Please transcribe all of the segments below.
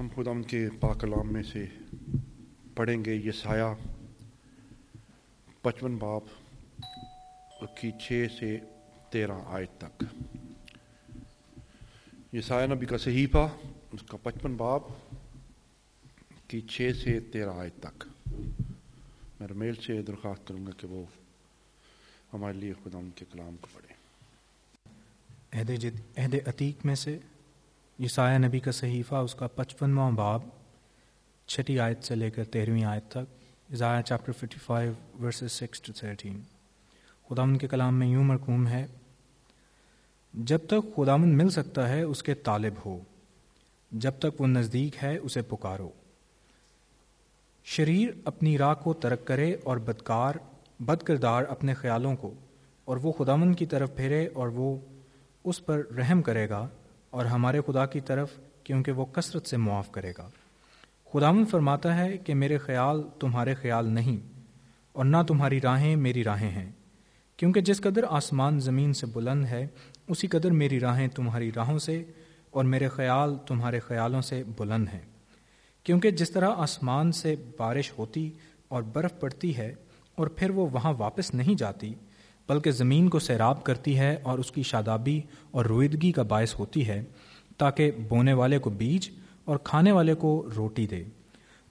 ہم خدا ان کے پاک کلام میں سے پڑھیں گے یہ سایہ پچپن باپ کی چھ سے تیرہ آیت تک۔ یہ سایہ نبی کا صحیفہ، اس کا پچپن باپ کی چھ سے تیرہ آیت تک۔ میں رمیل سے درخواست کروں گا کہ وہ ہمارے لیے خدا ان کے کلام کو پڑھیں۔ عہد عہد عتیق میں سے یسایہ نبی کا صحیفہ، اس کا پچپنواں باب، چھٹی آیت سے لے کر تیرہویں آیت تک ضائع chapter fifty five verses six to thirteen خداون کے کلام میں یوں مرکوم ہے، جب تک خداون مل سکتا ہے، اس کے طالب ہو۔ جب تک وہ نزدیک ہے، اسے پکارو۔ شریر اپنی راہ کو ترک کرے اور بدکار بد کردار اپنے خیالوں کو، اور وہ خداون کی طرف پھیرے اور وہ اس پر رحم کرے گا۔ اور ہمارے خدا کی طرف کیونکہ وہ کثرت سے معاف کرے گا۔ خداون فرماتا ہے کہ میرے خیال تمہارے خیال نہیں اور نہ تمہاری راہیں میری راہیں ہیں، کیونکہ جس قدر آسمان زمین سے بلند ہے، اسی قدر میری راہیں تمہاری راہوں سے اور میرے خیال تمہارے خیالوں سے بلند ہیں۔ کیونکہ جس طرح آسمان سے بارش ہوتی اور برف پڑتی ہے اور پھر وہ وہاں واپس نہیں جاتی بلکہ زمین کو سیراب کرتی ہے اور اس کی شادابی اور رویدگی کا باعث ہوتی ہے تاکہ بونے والے کو بیج اور کھانے والے کو روٹی دے۔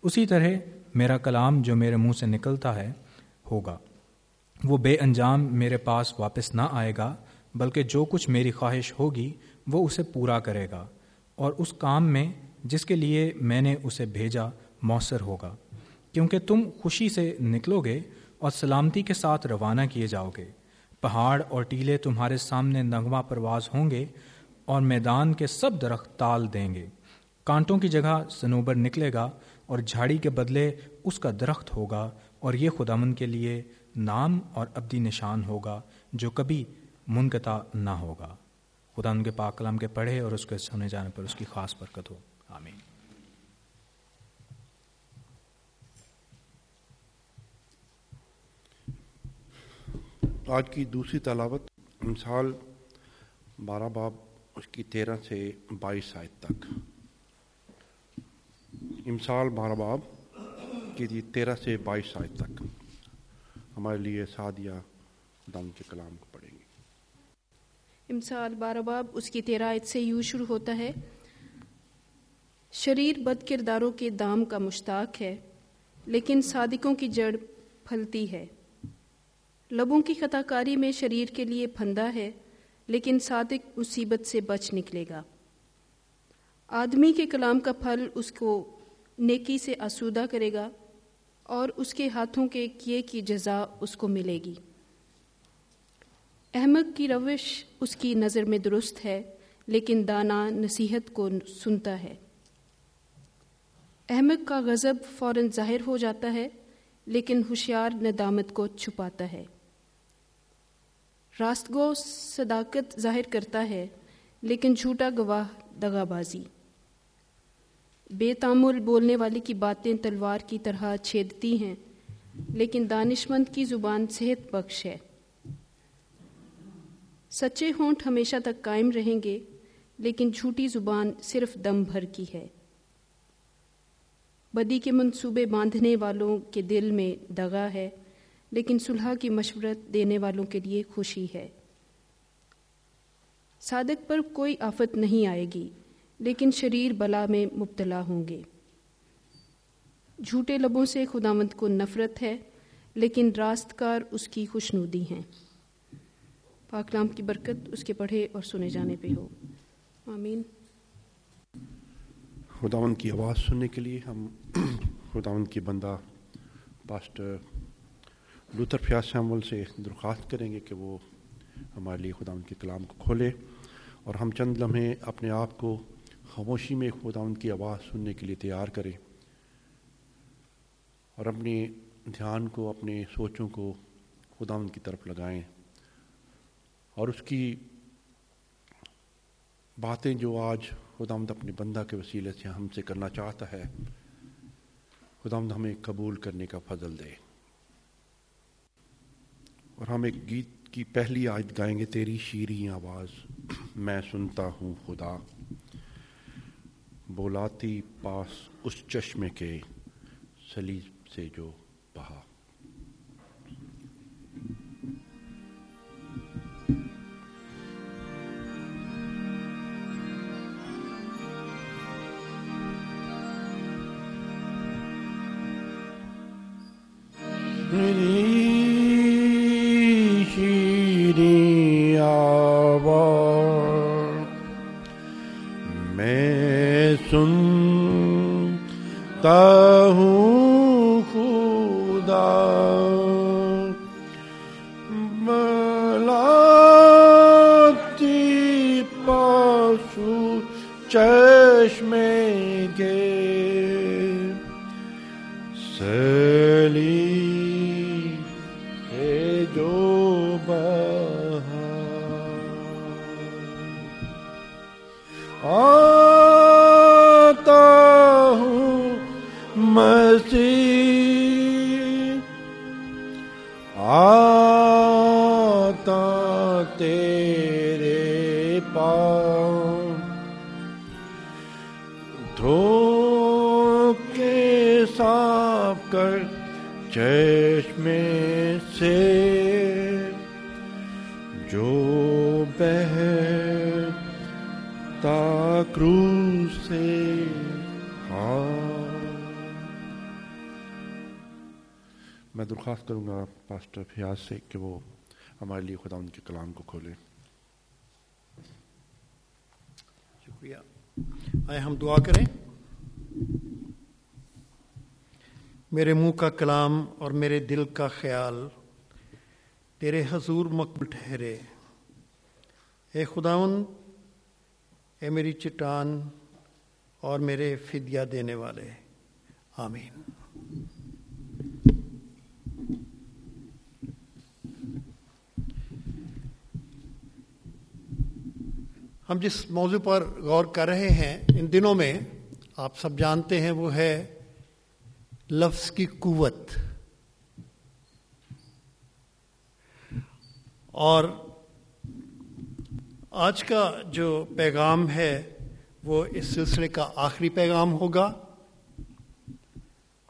اسی طرح میرا کلام جو میرے منہ سے نکلتا ہے ہوگا۔ وہ بے انجام میرے پاس واپس نہ آئے گا، بلکہ جو کچھ میری خواہش ہوگی وہ اسے پورا کرے گا اور اس کام میں جس کے لیے میں نے اسے بھیجا مؤثر ہوگا۔ کیونکہ تم خوشی سے نکلو گے اور سلامتی کے ساتھ روانہ کیے جاؤ گے۔ پہاڑ اور ٹیلے تمہارے سامنے نغمہ پرواز ہوں گے اور میدان کے سب درخت تال دیں گے۔ کانٹوں کی جگہ سنوبر نکلے گا اور جھاڑی کے بدلے اس کا درخت ہوگا اور یہ خدامن کے لیے نام اور ابدی نشان ہوگا جو کبھی منقطع نہ ہوگا۔ خدا ان کے پاک کلام کے پڑھے اور اس کے سنے جانے پر اس کی خاص برکت ہو۔ آمین۔ آج کی دوسری تلاوت مثال بارہ باب اس کی تیرہ سے بائیس آیت تک۔ امسال بارہ باب کی تیرہ سے بائیس آیت تک۔ ہمارے لیے سعدیہ دم کے کلام کو پڑھیں گے۔ امسال بارہ باب اس کی تیرہ آیت سے یوں شروع ہوتا ہے۔ شریر بد کرداروں کے دام کا مشتاق ہے، لیکن صادقوں کی جڑ پھلتی ہے۔ لبوں کی خطا کاری میں شریر کے لیے پھندا ہے، لیکن صادق مصیبت سے بچ نکلے گا۔ آدمی کے کلام کا پھل اس کو نیکی سے آسودہ کرے گا اور اس کے ہاتھوں کے کیے کی جزا اس کو ملے گی۔ احمد کی روش اس کی نظر میں درست ہے، لیکن دانا نصیحت کو سنتا ہے۔ احمد کا غضب فوراً ظاہر ہو جاتا ہے، لیکن ہوشیار ندامت کو چھپاتا ہے۔ راست گو صداقت ظاہر کرتا ہے، لیکن جھوٹا گواہ دگا بازی۔ بے تعمل بولنے والی کی باتیں تلوار کی طرح چھیدتی ہیں، لیکن دانش مند کی زبان صحت بخش ہے۔ سچے ہونٹ ہمیشہ تک قائم رہیں گے، لیکن جھوٹی زبان صرف دم بھر کی ہے۔ بدی کے منصوبے باندھنے والوں کے دل میں دگا ہے۔ لیکن صلح کی مشورت دینے والوں کے لیے خوشی ہے۔ صادق پر کوئی آفت نہیں آئے گی، لیکن شریر بلا میں مبتلا ہوں گے۔ جھوٹے لبوں سے خداوند کو نفرت ہے، لیکن راست کار اس کی خوشنودی ہیں۔ پاکلام کی برکت اس کے پڑھے اور سنے جانے پہ ہو۔ آمین۔ خداون کی آواز سننے کے لیے ہم خداون کی بندہ، پاسٹر لوتر فیاض شامل سے درخواست کریں گے کہ وہ ہمارے لیے خدا ان کے کلام کو کھولے اور ہم چند لمحے اپنے آپ کو خاموشی میں خدا ان کی آواز سننے کے لیے تیار کریں اور اپنے دھیان کو، اپنے سوچوں کو خدا ان کی طرف لگائیں اور اس کی باتیں جو آج خدا اپنے بندہ کے وسیلے سے ہم سے کرنا چاہتا ہے خدا ہمیں قبول کرنے کا فضل دے۔ اور ہم ایک گیت کی پہلی آیت گائیں گے، تیری شیریں آواز، میں سنتا ہوں خدا۔ بولاتی پاس اس چشمے کے سلیب سے جو کر چشمے سے جو بہتا کروز سے ہاں۔ میں درخواست کروں گا پاسٹر فیاض سے کہ وہ ہمارے لیے خدا ان کے کلام کو کھولے۔ شکریہ۔ آئے ہم دعا کریں۔ میرے منہ کا کلام اور میرے دل کا خیال، تیرے حضور مقبول ٹھہرے۔ اے خداون اے میری چٹان اور میرے فدیہ دینے والے۔ آمین۔ ہم جس موضوع پر غور کر رہے ہیں، ان دنوں میں آپ سب جانتے ہیں، وہ ہے لفظ کی قوت اور آج کا جو پیغام ہے وہ اس سلسلے کا آخری پیغام ہوگا۔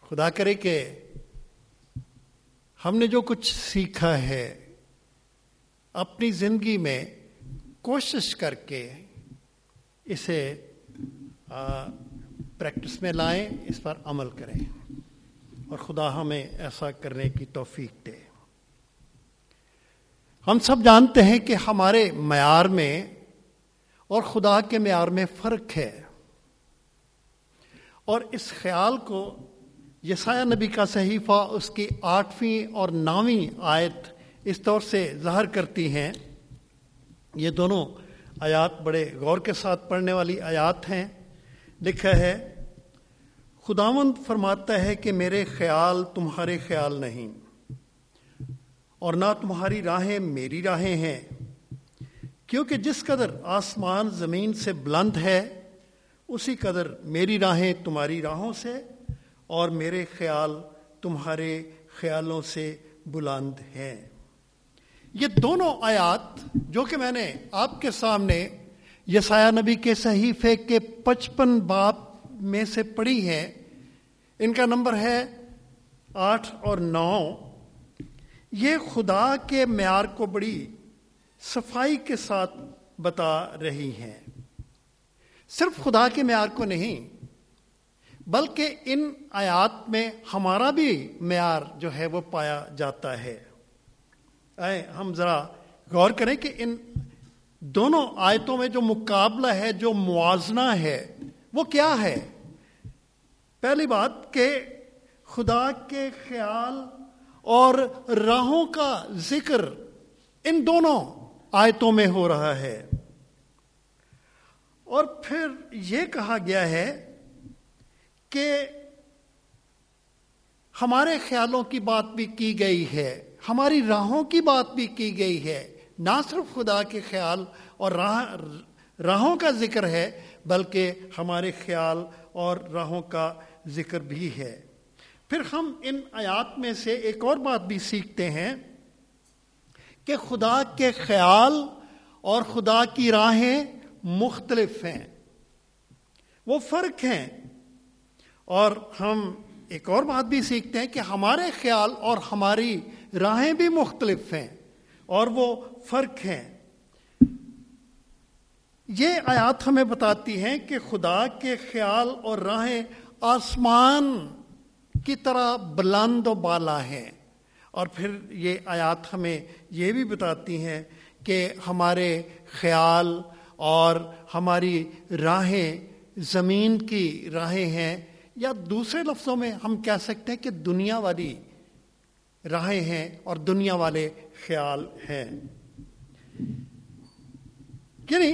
خدا کرے کہ ہم نے جو کچھ سیکھا ہے، اپنی زندگی میں کوشش کر کے اسے پریکٹس میں لائیں، اس پر عمل کریں۔ اور خدا ہمیں ایسا کرنے کی توفیق دے۔ ہم سب جانتے ہیں کہ ہمارے معیار میں اور خدا کے معیار میں فرق ہے۔ اور اس خیال کو یسایہ نبی کا صحیفہ اس کی آٹھویں اور نویں آیت اس طور سے ظاہر کرتی ہیں۔ یہ دونوں آیات بڑے غور کے ساتھ پڑھنے والی آیات ہیں۔ لکھا ہے خداوند فرماتا ہے کہ میرے خیال تمہارے خیال نہیں اور نہ تمہاری راہیں میری راہیں ہیں، کیونکہ جس قدر آسمان زمین سے بلند ہے، اسی قدر میری راہیں تمہاری راہوں سے اور میرے خیال تمہارے خیالوں سے بلند ہیں۔ یہ دونوں آیات جو کہ میں نے آپ کے سامنے یسایہ نبی کے صحیفے کے پچپن باپ میں سے پڑھی ہیں۔ ان کا نمبر ہے آٹھ اور نو۔ یہ خدا کے معیار کو بڑی صفائی کے ساتھ بتا رہی ہیں۔ صرف خدا کے معیار کو نہیں، بلکہ ان آیات میں ہمارا بھی معیار جو ہے وہ پایا جاتا ہے۔ آئے، ہم ذرا غور کریں کہ ان دونوں آیتوں میں جو مقابلہ ہے، جو موازنہ ہے وہ کیا ہے؟ پہلی بات کہ خدا کے خیال اور راہوں کا ذکر ان دونوں آیتوں میں ہو رہا ہے۔ اور پھر یہ کہا گیا ہے کہ ہمارے خیالوں کی بات بھی کی گئی ہے، ہماری راہوں کی بات بھی کی گئی ہے۔ نہ صرف خدا کے خیال اور راہ، راہوں کا ذکر ہے بلکہ ہمارے خیال اور راہوں کا ذکر بھی ہے۔ پھر ہم ان آیات میں سے ایک اور بات بھی سیکھتے ہیں کہ خدا کے خیال اور خدا کی راہیں مختلف ہیں۔ وہ فرق ہیں۔ اور ہم ایک اور بات بھی سیکھتے ہیں کہ ہمارے خیال اور ہماری راہیں بھی مختلف ہیں اور وہ فرق ہیں۔ یہ آیات ہمیں بتاتی ہیں کہ خدا کے خیال اور راہیں آسمان کی طرح بلند و بالا ہیں اور پھر یہ آیات ہمیں یہ بھی بتاتی ہیں کہ ہمارے خیال اور ہماری راہیں زمین کی راہیں ہیں۔ یا دوسرے لفظوں میں ہم کہہ سکتے ہیں کہ دنیا والی راہیں ہیں اور دنیا والے خیال ہیں۔ یعنی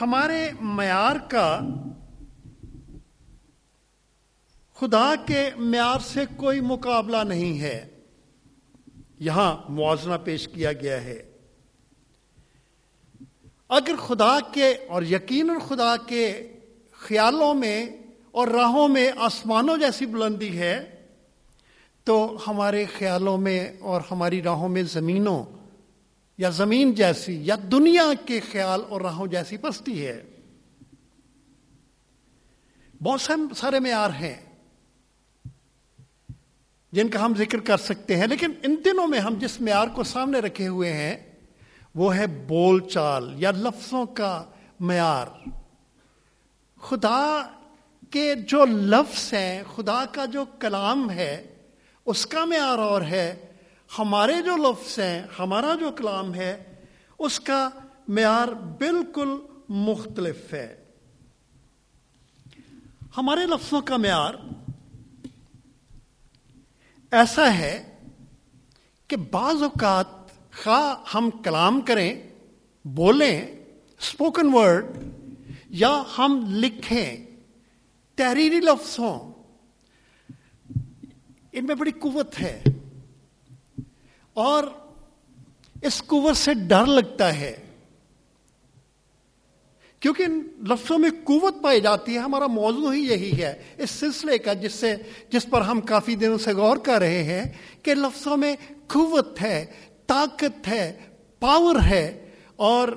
ہمارے معیار کا خدا کے معیار سے کوئی مقابلہ نہیں ہے۔ یہاں موازنہ پیش کیا گیا ہے۔ اگر خدا کے اور یقیناً خدا کے خیالوں میں اور راہوں میں آسمانوں جیسی بلندی ہے، تو ہمارے خیالوں میں اور ہماری راہوں میں زمینوں یا زمین جیسی یا دنیا کے خیال اور راہوں جیسی پستی ہے۔ بہت سارے معیار ہیں جن کا ہم ذکر کر سکتے ہیں، لیکن ان دنوں میں ہم جس معیار کو سامنے رکھے ہوئے ہیں، وہ ہے بول چال یا لفظوں کا معیار۔ خدا کے جو لفظ ہیں، خدا کا جو کلام ہے، اس کا معیار اور ہے ہمارے جو لفظ ہیں، ہمارا جو کلام ہے، اس کا معیار بالکل مختلف ہے۔ ہمارے لفظوں کا معیار ایسا ہے کہ بعض اوقات خواہ ہم کلام کریں، بولیں اسپوکن ورڈ یا ہم لکھیں تحریری لفظوں ان میں بڑی قوت ہے۔ اور اس قوت سے ڈر لگتا ہے کیونکہ ان لفظوں میں قوت پائی جاتی ہے، ہمارا موضوع ہی یہی ہے۔ اس سلسلے کا جس سے، جس پر ہم کافی دنوں سے غور کر رہے ہیں کہ لفظوں میں قوت ہے، طاقت ہے، پاور ہے اور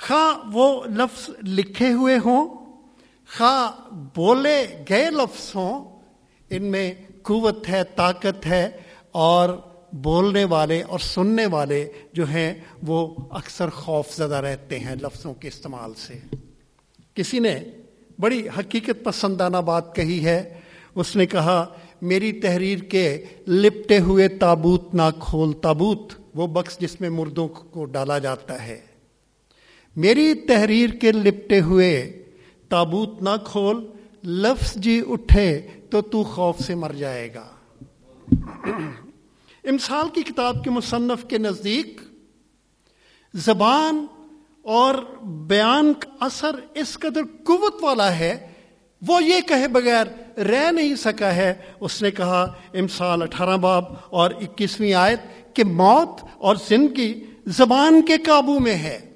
خواہ وہ لفظ لکھے ہوئے ہوں، خواہ بولے گئے لفظ ہوں، ان میں قوت ہے، طاقت ہے اور بولنے والے اور سننے والے جو ہیں وہ اکثر خوف زدہ رہتے ہیں لفظوں کے استعمال سے۔ کسی نے بڑی حقیقت پسندانہ بات کہی ہے۔ اس نے کہا، میری تحریر کے لپٹے ہوئے تابوت نہ کھول تابوت، وہ بخش جس میں مردوں کو ڈالا جاتا ہے۔ میری تحریر کے لپٹے ہوئے تابوت نہ کھول، لفظ جی اٹھے تو تو خوف سے مر جائے گا۔ امسال کی کتاب کے مصنف کے نزدیک زبان اور بیان کا اثر اس قدر قوت والا ہے، وہ یہ کہے بغیر رہ نہیں سکا ہے۔ اس نے کہا، امسال اٹھارہ باب اور اکیسویں آیت کہ موت اور زندگی زبان کے قابو میں ہے۔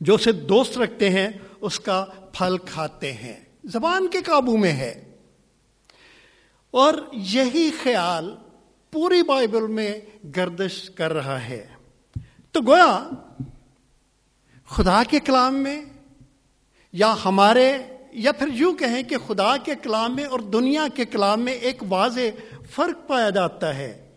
جو اسے دوست رکھتے ہیں، اس کا پھل کھاتے ہیں۔ زبان کے قابو میں ہے۔ اور یہی خیال پوری بائبل میں گردش کر رہا ہے۔ تو گویا خدا کے کلام میں یا ہمارے یا پھر یوں کہیں کہ خدا کے کلام میں اور دنیا کے کلام میں ایک واضح فرق پایا جاتا ہے۔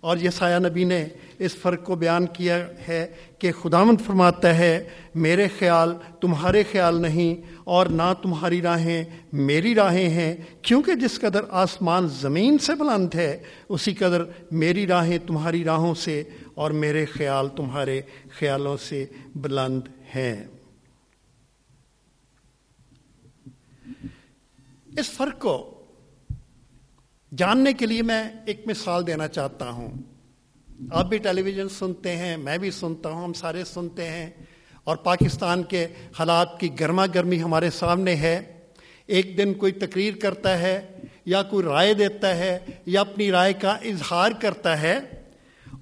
اور یہ سایہ نبی نے اس فرق کو بیان کیا ہے کہ خداوند فرماتا ہے، میرے خیال تمہارے خیال نہیں اور نہ تمہاری راہیں میری راہیں ہیں، کیونکہ جس قدر آسمان زمین سے بلند ہے، اسی قدر میری راہیں تمہاری راہوں سے اور میرے خیال تمہارے خیالوں سے بلند ہیں۔ اس فرق کو جاننے کے لیے میں ایک مثال دینا چاہتا ہوں۔ آپ بھی ٹیلی ویژن سنتے ہیں، میں بھی سنتا ہوں، ہم سارے سنتے ہیں۔ اور پاکستان کے حالات کی گرما گرمی ہمارے سامنے ہے۔ ایک دن کوئی تقریر کرتا ہے یا کوئی رائے دیتا ہے یا اپنی رائے کا اظہار کرتا ہے۔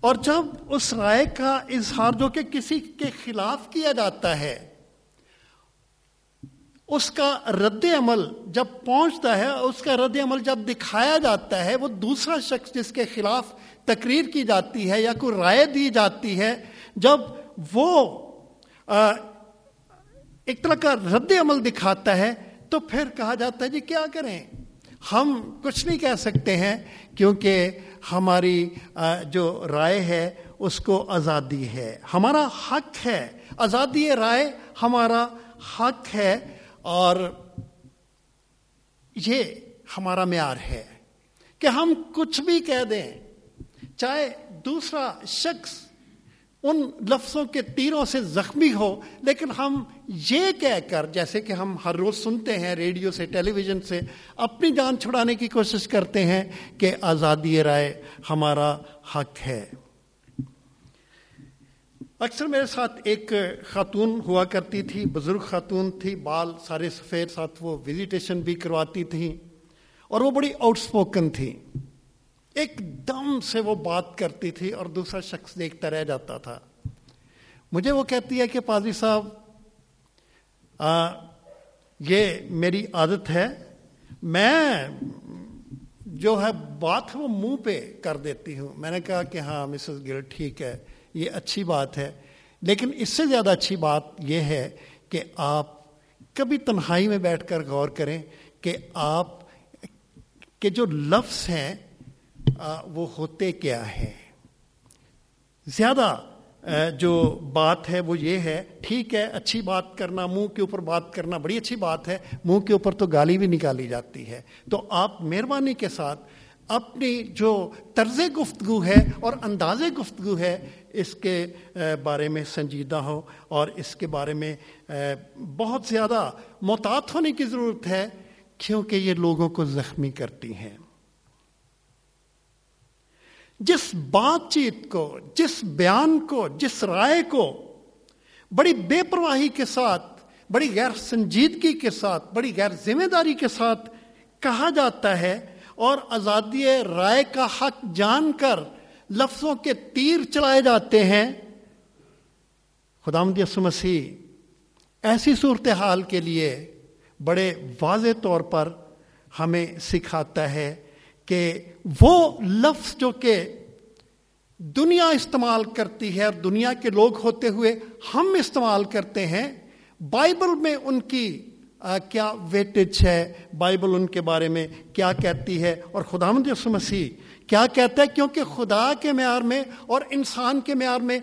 اور جب اس رائے کا اظہار جو کہ کسی کے خلاف کیا جاتا ہے، اس کا رد عمل جب پہنچتا ہے، اس کا رد عمل جب دکھایا جاتا ہے، وہ دوسرا شخص جس کے خلاف تقریر کی جاتی ہے یا کوئی رائے دی جاتی ہے، جب وہ ایک طرح کا رد عمل دکھاتا ہے، تو پھر کہا جاتا ہے جی کیا کریں؟ ہم کچھ نہیں کہہ سکتے ہیں، کیونکہ ہماری جو رائے ہے، اس کو آزادی ہے۔ ہمارا حق ہے۔ آزادی رائے ہمارا حق ہے، اور یہ ہمارا معیار ہے۔ کہ ہم کچھ بھی کہہ دیں چاہے دوسرا شخص ان لفظوں کے تیروں سے زخمی ہو، لیکن ہم یہ کہہ کر، جیسے کہ ہم ہر روز سنتے ہیں ریڈیو سے ٹیلی ویژن سے، اپنی جان چھڑانے کی کوشش کرتے ہیں کہ آزادی رائے ہمارا حق ہے۔ اکثر میرے ساتھ ایک خاتون ہوا کرتی تھی، بزرگ خاتون تھی، بال سارے سفید، ساتھ وہ وزیٹیشن بھی کرواتی تھیں، اور وہ بڑی آؤٹ اسپوکن تھی ایک دم سے وہ بات کرتی تھی اور دوسرا شخص دیکھتا رہ جاتا تھا۔ مجھے وہ کہتی ہے کہ پادری صاحب یہ میری عادت ہے، میں جو ہے بات وہ منہ پہ کر دیتی ہوں۔ میں نے کہا کہ ہاں مسز گل ٹھیک ہے، یہ اچھی بات ہے۔ لیکن اس سے زیادہ اچھی بات یہ ہے کہ آپ کبھی تنہائی میں بیٹھ کر غور کریں کہ آپ کے جو لفظ ہیں وہ ہوتے کیا ہے زیادہ جو بات ہے وہ یہ ہے، ٹھیک ہے، اچھی بات کرنا، منہ کے اوپر بات کرنا بڑی اچھی بات ہے، منہ کے اوپر تو گالی بھی نکالی جاتی ہے۔ تو آپ مہربانی کے ساتھ اپنی جو طرز گفتگو ہے اور انداز گفتگو ہے، اس کے بارے میں سنجیدہ ہو اور اس کے بارے میں بہت زیادہ محتاط ہونے کی ضرورت ہے، کیونکہ یہ لوگوں کو زخمی کرتی ہیں۔ جس بات چیت کو، جس بیان کو، جس رائے کو، بڑی بے پرواہی کے ساتھ، بڑی غیر سنجیدگی کے ساتھ، بڑی غیر ذمہ داری کے ساتھ کہا جاتا ہے اور آزادی رائے کا حق جان کر لفظوں کے تیر چلائے جاتے ہیں۔ خدا مدیس مسیح ایسی صورتحال کے لیے بڑے واضح طور پر ہمیں سکھاتا ہے کہ وہ لفظ جو کہ دنیا استعمال کرتی ہے اور دنیا کے لوگ ہوتے ہوئے ہم استعمال کرتے ہیں، بائبل میں ان کی کیا ویٹیج ہے؟ بائبل ان کے بارے میں کیا کہتی ہے؟ اور خدا مدیس مسیح کیا کہتا ہے؟ کیونکہ خدا کے معیار میں اور انسان کے معیار میں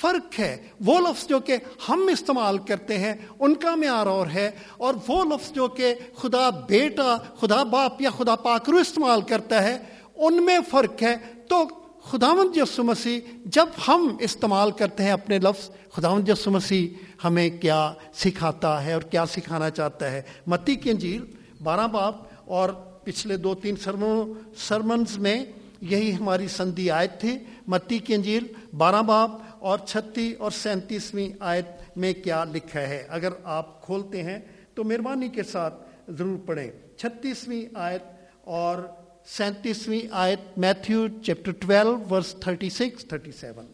فرق ہے۔ وہ لفظ جو کہ ہم استعمال کرتے ہیں، ان کا معیار اور ہے۔ اور وہ لفظ جو کہ خدا بیٹا، خدا باپ یا خدا پاکرو استعمال کرتا ہے، ان میں فرق ہے۔ تو خدا مند یسو مسیح، جب ہم استعمال کرتے ہیں اپنے لفظ خدا مند یسو مسیح ہمیں کیا سکھاتا ہے اور کیا سکھانا چاہتا ہے؟ متی کی انجیل، بارہ باپ اور پچھلے دو تین سرموں، سرمنز میں یہی ہماری سندھی آیت تھی۔ متی کی انجیل، بارہ باپ اور چھتی اور سینتیسویں آیت میں کیا لکھا ہے؟ اگر آپ کھولتے ہیں تو مہربانی کے ساتھ ضرور پڑھیں۔ چھتیسویں آیت اور سینتیسویں آیت Matthew chapter twelve verse thirty six, thirty seven.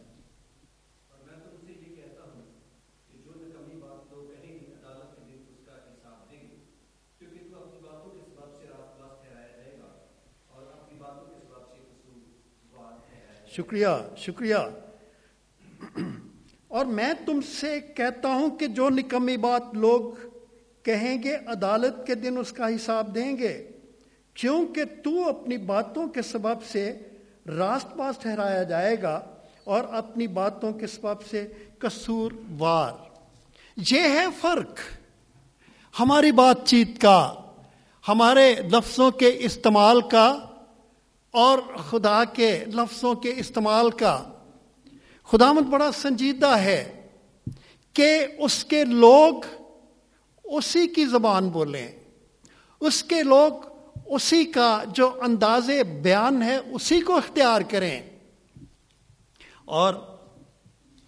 شکریہ شکریہ۔ اور میں تم سے کہتا ہوں کہ جو نکمی بات لوگ کہیں گے، عدالت کے دن اس کا حساب دیں گے۔ کیونکہ تو اپنی باتوں کے سبب سے راست پاس ٹھہرایا جائے گا اور اپنی باتوں کے سبب سے قصور وار۔ یہ ہے فرق۔ ہماری بات چیت کا، ہمارے لفظوں کے استعمال کا اور خدا کے لفظوں کے استعمال کا۔ خدا مت بڑا سنجیدہ ہے کہ اس کے لوگ اسی کی زبان بولیں۔ اس کے لوگ اسی کا جو انداز بیان ہے، اسی کو اختیار کریں۔ اور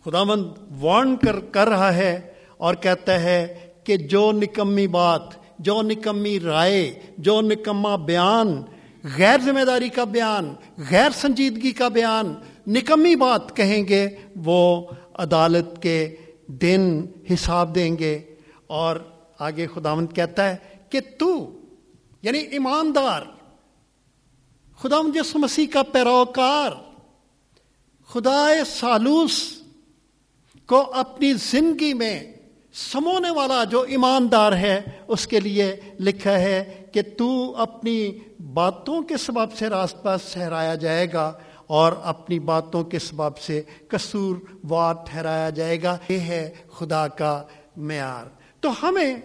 خدا مند وارن کر کر رہا ہے اور کہتا ہے کہ جو نکمی بات، جو نکمی رائے، جو نکما بیان، غیر ذمہ داری کا بیان، غیر سنجیدگی کا بیان، نکمی بات کہیں گے، وہ عدالت کے دن حساب دیں گے۔ اور آگے خداوند کہتا ہے کہ تو یعنی ایماندار خدا مجس مسیح کا پیروکار خدا سالوس کو اپنی زندگی میں سمونے والا جو ایماندار ہے، اس کے لیے لکھا ہے کہ تو اپنی باتوں کے سبب سے راستہ سہرایا جائے گا اور اپنی باتوں کے سبب سے قصور وار ٹھہرایا جائے گا۔ یہ ہے خدا کا معیار۔ تو ہمیں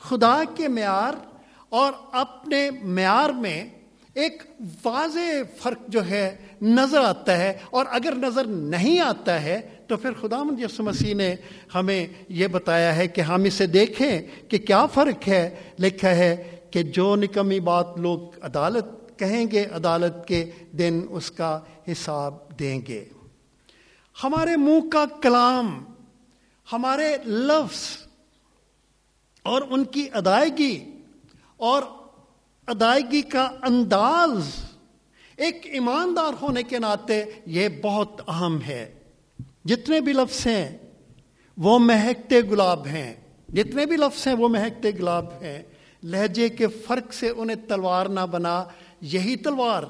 خدا کے معیار اور اپنے معیار میں ایک واضح فرق جو ہے نظر آتا ہے اور اگر نظر نہیں آتا ہے تو پھر خدا یسو مسیح نے ہمیں یہ بتایا ہے کہ ہم اسے دیکھیں کہ کیا فرق ہے، لکھا ہے کہ جو نکمی بات لوگ عدالت کہیں گے، عدالت کے دن اس کا حساب دیں گے۔ ہمارے منہ کا کلام، ہمارے لفظ اور ان کی ادائیگی اور ادائیگی کا انداز ایک ایماندار ہونے کے ناطے یہ بہت اہم ہے۔ جتنے بھی لفظ ہیں، وہ مہکتے گلاب ہیں۔ جتنے بھی لفظ ہیں، وہ مہکتے گلاب ہیں۔ لہجے کے فرق سے انہیں تلوار نہ بنا، یہی تلوار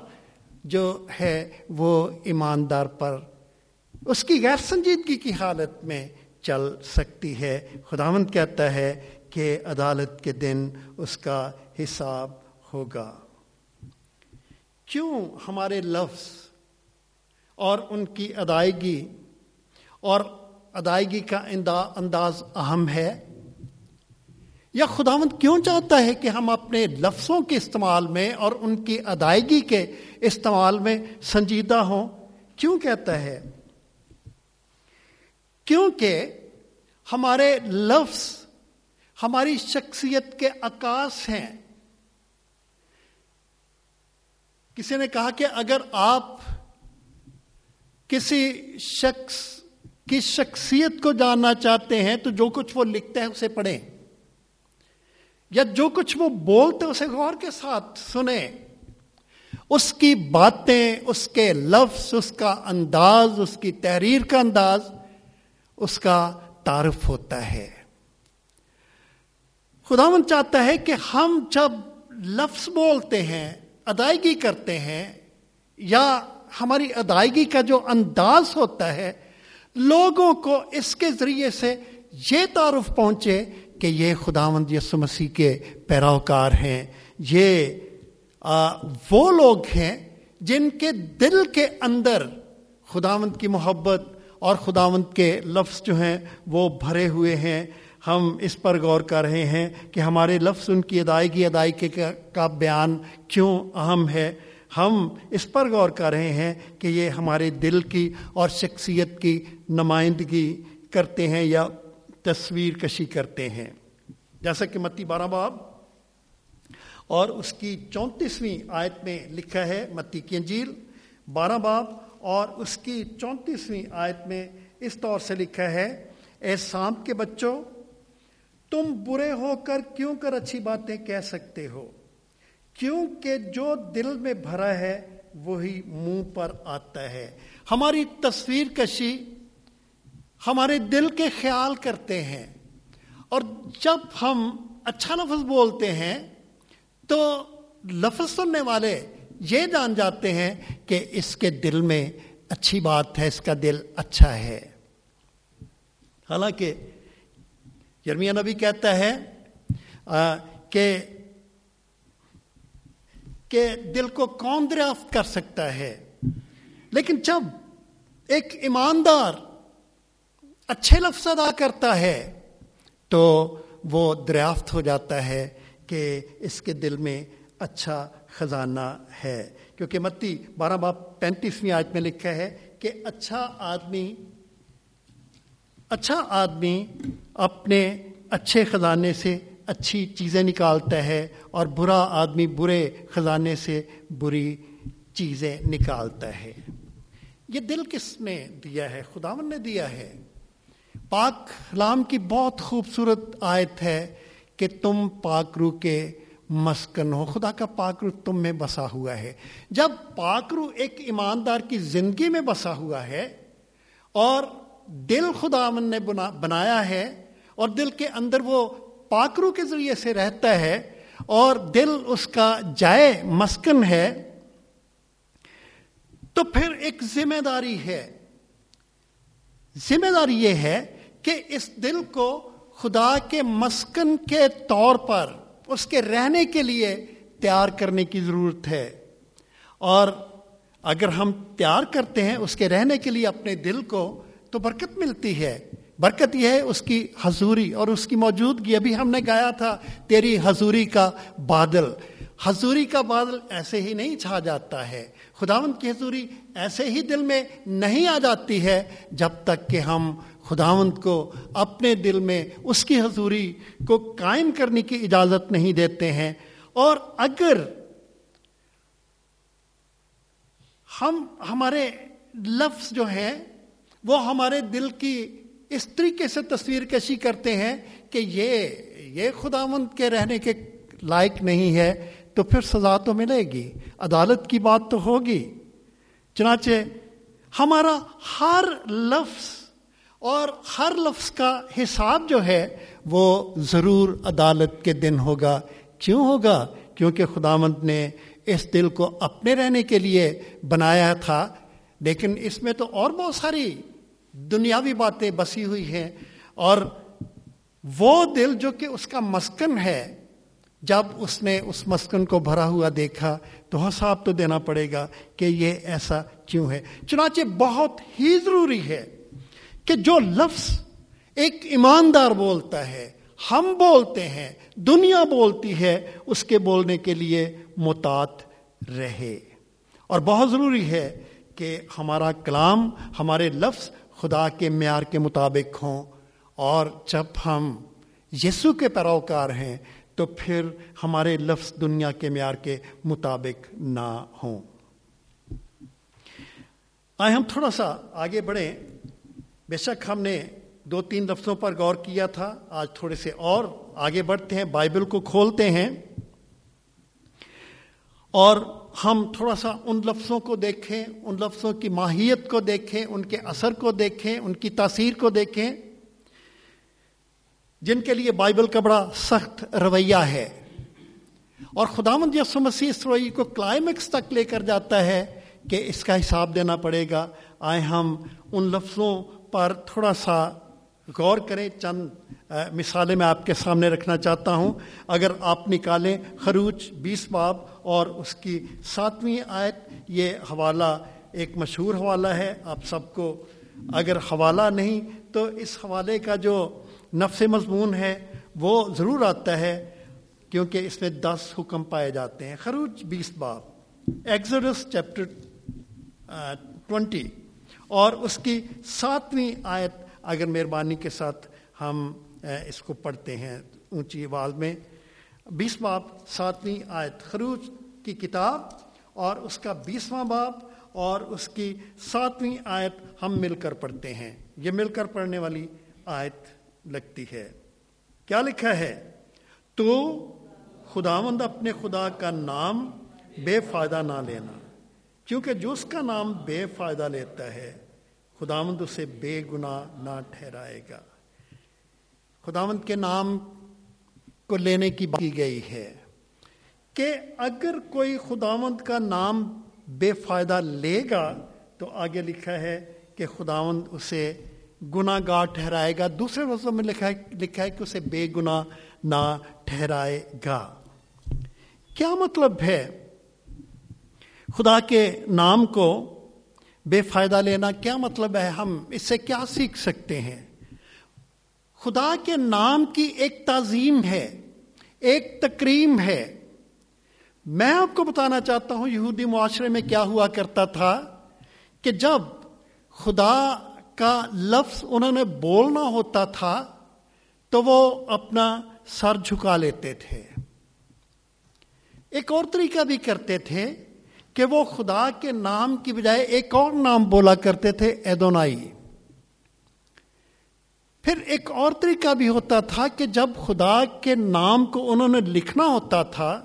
جو ہے وہ ایماندار پر اس کی غیر سنجیدگی کی حالت میں چل سکتی ہے۔ خداوند کہتا ہے کہ عدالت کے دن اس کا حساب ہوگا۔ کیوں ہمارے لفظ اور ان کی ادائیگی اور ادائیگی کا انداز اہم ہے؟ یا خداوند کیوں چاہتا ہے کہ ہم اپنے لفظوں کے استعمال میں اور ان کی ادائیگی کے استعمال میں سنجیدہ ہوں؟ کیوں کہتا ہے؟ کیونکہ ہمارے لفظ ہماری شخصیت کے عکاس ہیں۔ کسی نے کہا کہ اگر آپ کسی شخص کی شخصیت کو جاننا چاہتے ہیں تو جو کچھ وہ لکھتے ہیں اسے پڑھیں۔ یا جو کچھ وہ بولتے اسے غور کے ساتھ سنیں۔ اس کی باتیں، اس کے لفظ، اس کا انداز، اس کی تحریر کا انداز، اس کا تعارف ہوتا ہے۔ خداون چاہتا ہے کہ ہم جب لفظ بولتے ہیں، ادائیگی کرتے ہیں، یا ہماری ادائیگی کا جو انداز ہوتا ہے، لوگوں کو اس کے ذریعے سے یہ تعارف پہنچے کہ یہ خداوند یسو مسیح کے پیروکار ہیں۔ یہ وہ لوگ ہیں جن کے دل کے اندر خداوند کی محبت اور خداوند کے لفظ جو ہیں، وہ بھرے ہوئے ہیں۔ ہم اس پر غور کر رہے ہیں کہ ہمارے لفظ ان کی ادائیگی ادائیگی کا بیان کیوں اہم ہے۔ ہم اس پر غور کر رہے ہیں کہ یہ ہمارے دل کی اور شخصیت کی نمائندگی کرتے ہیں یا تصویر کشی کرتے ہیں۔ جیسا کہ متی بارہ باب اور اس کی چونتیسویں آیت میں لکھا ہے متی کی انجیل بارہ باب اور اس کی چونتیسویں آیت میں اس طور سے لکھا ہے، اے سانپ کے بچوں تم برے ہو کر کیوں کر اچھی باتیں کہہ سکتے ہو؟ کیونکہ جو دل میں بھرا ہے، وہی منہ پر آتا ہے۔ ہماری تصویر کشی ہمارے دل کے خیال کرتے ہیں۔ اور جب ہم اچھا لفظ بولتے ہیں، تو لفظ سننے والے یہ جان جاتے ہیں کہ اس کے دل میں اچھی بات ہے، اس کا دل اچھا ہے۔ حالانکہ یرمیا نبی کہتا ہے کہ کہ دل کو کون دریافت کر سکتا ہے؟ لیکن جب ایک ایماندار اچھے لفظ ادا کرتا ہے، تو وہ دریافت ہو جاتا ہے کہ اس کے دل میں اچھا خزانہ ہے۔ کیونکہ متی بارہ باپ پینتیسویں آج میں لکھا ہے کہ اچھا آدمی اچھا آدمی اپنے اچھے خزانے سے اچھی چیزیں نکالتا ہے اور برا آدمی برے خزانے سے بری چیزیں نکالتا ہے۔ یہ دل کس نے دیا ہے؟ خداون نے دیا ہے۔ پاک کلام کی بہت خوبصورت آیت ہے کہ تم پاک رو کے مسکن ہو۔ خدا کا پاک رو تم میں بسا ہوا ہے۔ جب پاک رو ایک ایماندار کی زندگی میں بسا ہوا ہے اور دل خداون نے بنایا ہے اور دل کے اندر وہ پاکرو کے ذریعے سے رہتا ہے اور دل اس کا جائے مسکن ہے، تو پھر ایک ذمہ داری ہے۔ ذمہ داری یہ ہے کہ اس دل کو خدا کے مسکن کے طور پر، اس کے رہنے کے لیے تیار کرنے کی ضرورت ہے۔ اور اگر ہم تیار کرتے ہیں اس کے رہنے کے لیے اپنے دل کو تو برکت ملتی ہے۔ برکت یہ ہے اس کی حضوری اور اس کی موجودگی۔ ابھی ہم نے گایا تھا تیری حضوری کا بادل۔ حضوری کا بادل ایسے ہی نہیں چھا جاتا ہے۔ خداوند کی حضوری ایسے ہی دل میں نہیں آ جاتی ہے جب تک کہ ہم خداوند کو اپنے دل میں اس کی حضوری کو قائم کرنے کی اجازت نہیں دیتے ہیں۔ اور اگر ہم، ہمارے لفظ جو ہیں وہ ہمارے دل کی اس طریقے سے تصویر کشی کرتے ہیں کہ یہ یہ خداوند کے رہنے کے لائق نہیں ہے، تو پھر سزا تو ملے گی، عدالت کی بات تو ہوگی۔ چنانچہ ہمارا ہر لفظ اور ہر لفظ کا حساب جو ہے وہ ضرور عدالت کے دن ہوگا۔ کیوں ہوگا؟ کیونکہ خداوند نے اس دل کو اپنے رہنے کے لیے بنایا تھا، لیکن اس میں تو اور بہت ساری دنیاوی باتیں بسی ہوئی ہیں اور وہ دل جو کہ اس کا مسکن ہے، جب اس نے اس مسکن کو بھرا ہوا دیکھا تو حساب تو دینا پڑے گا کہ یہ ایسا کیوں ہے۔ چنانچہ بہت ہی ضروری ہے کہ جو لفظ ایک ایماندار بولتا ہے، ہم بولتے ہیں، دنیا بولتی ہے، اس کے بولنے کے لیے متات رہے۔ اور بہت ضروری ہے کہ ہمارا کلام، ہمارے لفظ خدا کے معیار کے مطابق ہوں اور جب ہم یسو کے پیروکار ہیں تو پھر ہمارے لفظ دنیا کے معیار کے مطابق نہ ہوں۔ آئے ہم تھوڑا سا آگے بڑھیں۔ بے شک ہم نے دو تین لفظوں پر غور کیا تھا۔ آج تھوڑے سے اور آگے بڑھتے ہیں، بائبل کو کھولتے ہیں۔ اور ہم تھوڑا سا ان لفظوں کو دیکھیں، ان لفظوں کی ماہیت کو دیکھیں، ان کے اثر کو دیکھیں، ان کی تاثیر کو دیکھیں۔ جن کے لیے بائبل کا بڑا سخت رویہ ہے۔ اور خدا مند یسو مسیح اس رویے کو کلائمیکس تک لے کر جاتا ہے کہ اس کا حساب دینا پڑے گا۔ آئے ہم ان لفظوں پر تھوڑا سا غور کریں، چند مثالیں میں آپ کے سامنے رکھنا چاہتا ہوں۔ اگر آپ نکالیں خروچ بیس باب، اور اس کی ساتویں آیت، یہ حوالہ، ایک مشہور حوالہ ہے۔ آپ سب کو اگر حوالہ نہیں، تو اس حوالے کا جو نفس مضمون ہے، وہ ضرور آتا ہے، کیونکہ اس میں دس حکم پائے جاتے ہیں۔ خروچ بیس باب۔ Exodus chapter twenty. اور اس کی ساتویں آیت اگر مہربانی کے ساتھ ہم اس کو پڑھتے ہیں اونچی آواز میں۔ بیس باب ساتویں آیت، خروج کی کتاب اور اس کا بیسواں باب اور اس کی ساتویں آیت ہم مل کر پڑھتے ہیں۔ یہ مل کر پڑھنے والی آیت لگتی ہے۔ کیا لکھا ہے؟ تو خداوند اپنے خدا کا نام بے فائدہ نہ لینا، کیونکہ جو اس کا نام بے فائدہ لیتا ہے خداوند اسے بے گناہ نہ ٹھہرائے گا۔ خداوند کے نام کو لینے کی بات کی گئی ہے کہ اگر کوئی خداوند کا نام بے فائدہ لے گا تو آگے لکھا ہے کہ خداوند اسے گناہ گاہ ٹھہرائے گا۔ دوسرے لفظوں میں لکھا ہے لکھا ہے کہ اسے بے گناہ نہ ٹھہرائے گا۔ کیا مطلب ہے خدا کے نام کو بے فائدہ لینا کیا مطلب ہے؟ ہم اس سے کیا سیکھ سکتے ہیں؟ خدا کے نام کی ایک تعظیم ہے، ایک تکریم ہے۔ میں آپ کو بتانا چاہتا ہوں، یہودی معاشرے میں کیا ہوا کرتا تھا کہ جب خدا کا لفظ انہوں نے بولنا ہوتا تھا، تو وہ اپنا سر جھکا لیتے تھے۔ ایک اور طریقہ بھی کرتے تھے۔ کہ وہ خدا کے نام کی بجائے ایک اور نام بولا کرتے تھے، ایدونائی۔ پھر ایک اور طریقہ بھی ہوتا تھا کہ جب خدا کے نام کو انہوں نے لکھنا ہوتا تھا،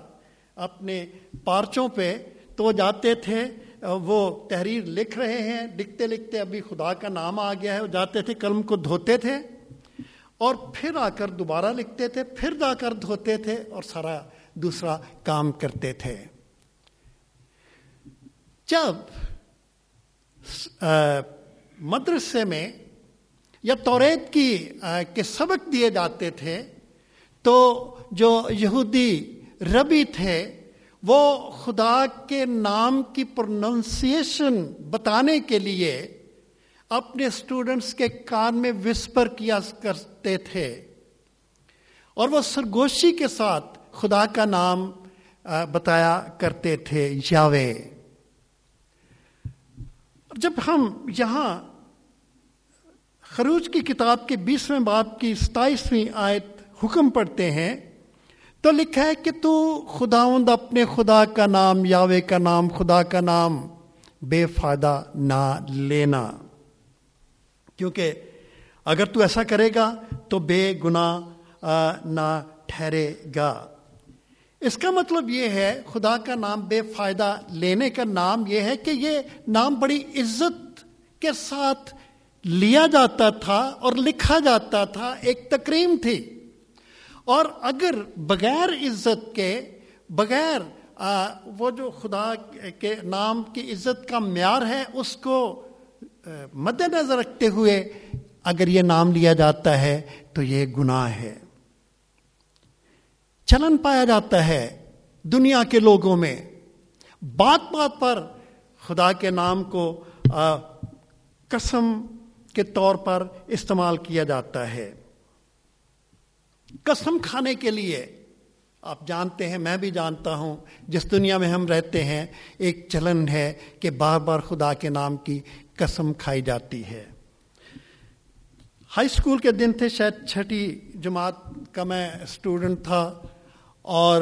اپنے پارچوں پہ تو وہ جاتے تھے، وہ تحریر لکھ رہے ہیں، لکھتے لکھتے ابھی خدا کا نام آ گیا ہے، وہ جاتے تھے، قلم کو دھوتے تھے اور پھر آ کر دوبارہ لکھتے تھے، پھر جا کر دھوتے تھے اور سارا دوسرا کام کرتے تھے۔ جب مدرسے میں یا توریت کی کے سبق دیے جاتے تھے، تو جو یہودی ربی تھے، وہ خدا کے نام کی پروننسیشن بتانے کے لیے اپنے اسٹوڈنٹس کے کان میں وسپر کیا کرتے تھے۔ اور وہ سرگوشی کے ساتھ خدا کا نام بتایا کرتے تھے، یاوے۔ جب ہم یہاں خروج کی کتاب کے بیسویں باپ کی ستائیسویں آیت حکم پڑھتے ہیں تو لکھا ہے کہ تو خداوند اپنے خدا کا نام، یاوے کا نام، خدا کا نام بے فائدہ نہ لینا۔ کیونکہ اگر تو ایسا کرے گا تو بے گناہ نہ ٹھہرے گا۔ اس کا مطلب یہ ہے خدا کا نام بے فائدہ لینے کا نام یہ ہے کہ یہ نام بڑی عزت کے ساتھ لیا جاتا تھا اور لکھا جاتا تھا، ایک تکریم تھی۔ اور اگر بغیر عزت کے، بغیر وہ جو خدا کے نام کی عزت کا معیار ہے، اس کو مد نظر رکھتے ہوئے اگر یہ نام لیا جاتا ہے تو یہ گناہ ہے۔ چلن پایا جاتا ہے دنیا کے لوگوں میں۔ بات بات پر خدا کے نام کو قسم کے طور پر استعمال کیا جاتا ہے۔ قسم کھانے کے لیے، آپ جانتے ہیں، میں بھی جانتا ہوں، جس دنیا میں ہم رہتے ہیں، ایک چلن ہے کہ بار بار خدا کے نام کی قسم کھائی جاتی ہے۔ ہائی اسکول کے دن تھے، شاید چھٹی جماعت کا میں اسٹوڈنٹ تھا۔ اور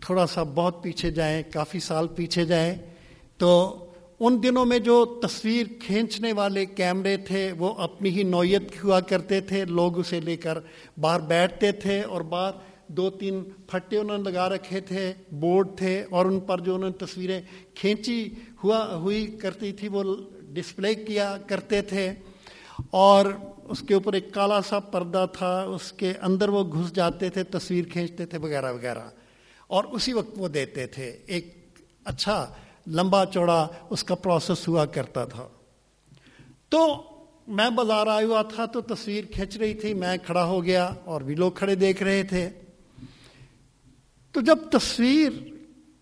تھوڑا سا بہت پیچھے جائیں، کافی سال پیچھے جائیں، تو ان دنوں میں جو تصویر کھینچنے والے کیمرے تھے، وہ اپنی ہی نوعیت ہوا کرتے تھے، لوگ اسے لے کر باہر بیٹھتے تھے اور باہر دو تین پھٹے انہوں نے لگا رکھے تھے، بورڈ تھے اور ان پر جو انہوں نے تصویریں کھینچی ہوا ہوئی کرتی تھی، وہ ڈسپلے کیا کرتے تھے۔ اور اس کے اوپر ایک کالا سا پردہ تھا، اس کے اندر وہ گھس جاتے تھے، تصویر کھینچتے تھے، وغیرہ وغیرہ۔ اور اسی وقت وہ دیتے تھے۔ ایک اچھا لمبا چوڑا اس کا پروسیس ہوا کرتا تھا۔ تو میں بازار آیا ہوا تھا، تو تصویر کھینچ رہی تھی۔ میں کھڑا ہو گیا اور بھی لوگ کھڑے دیکھ رہے تھے۔ تو جب تصویر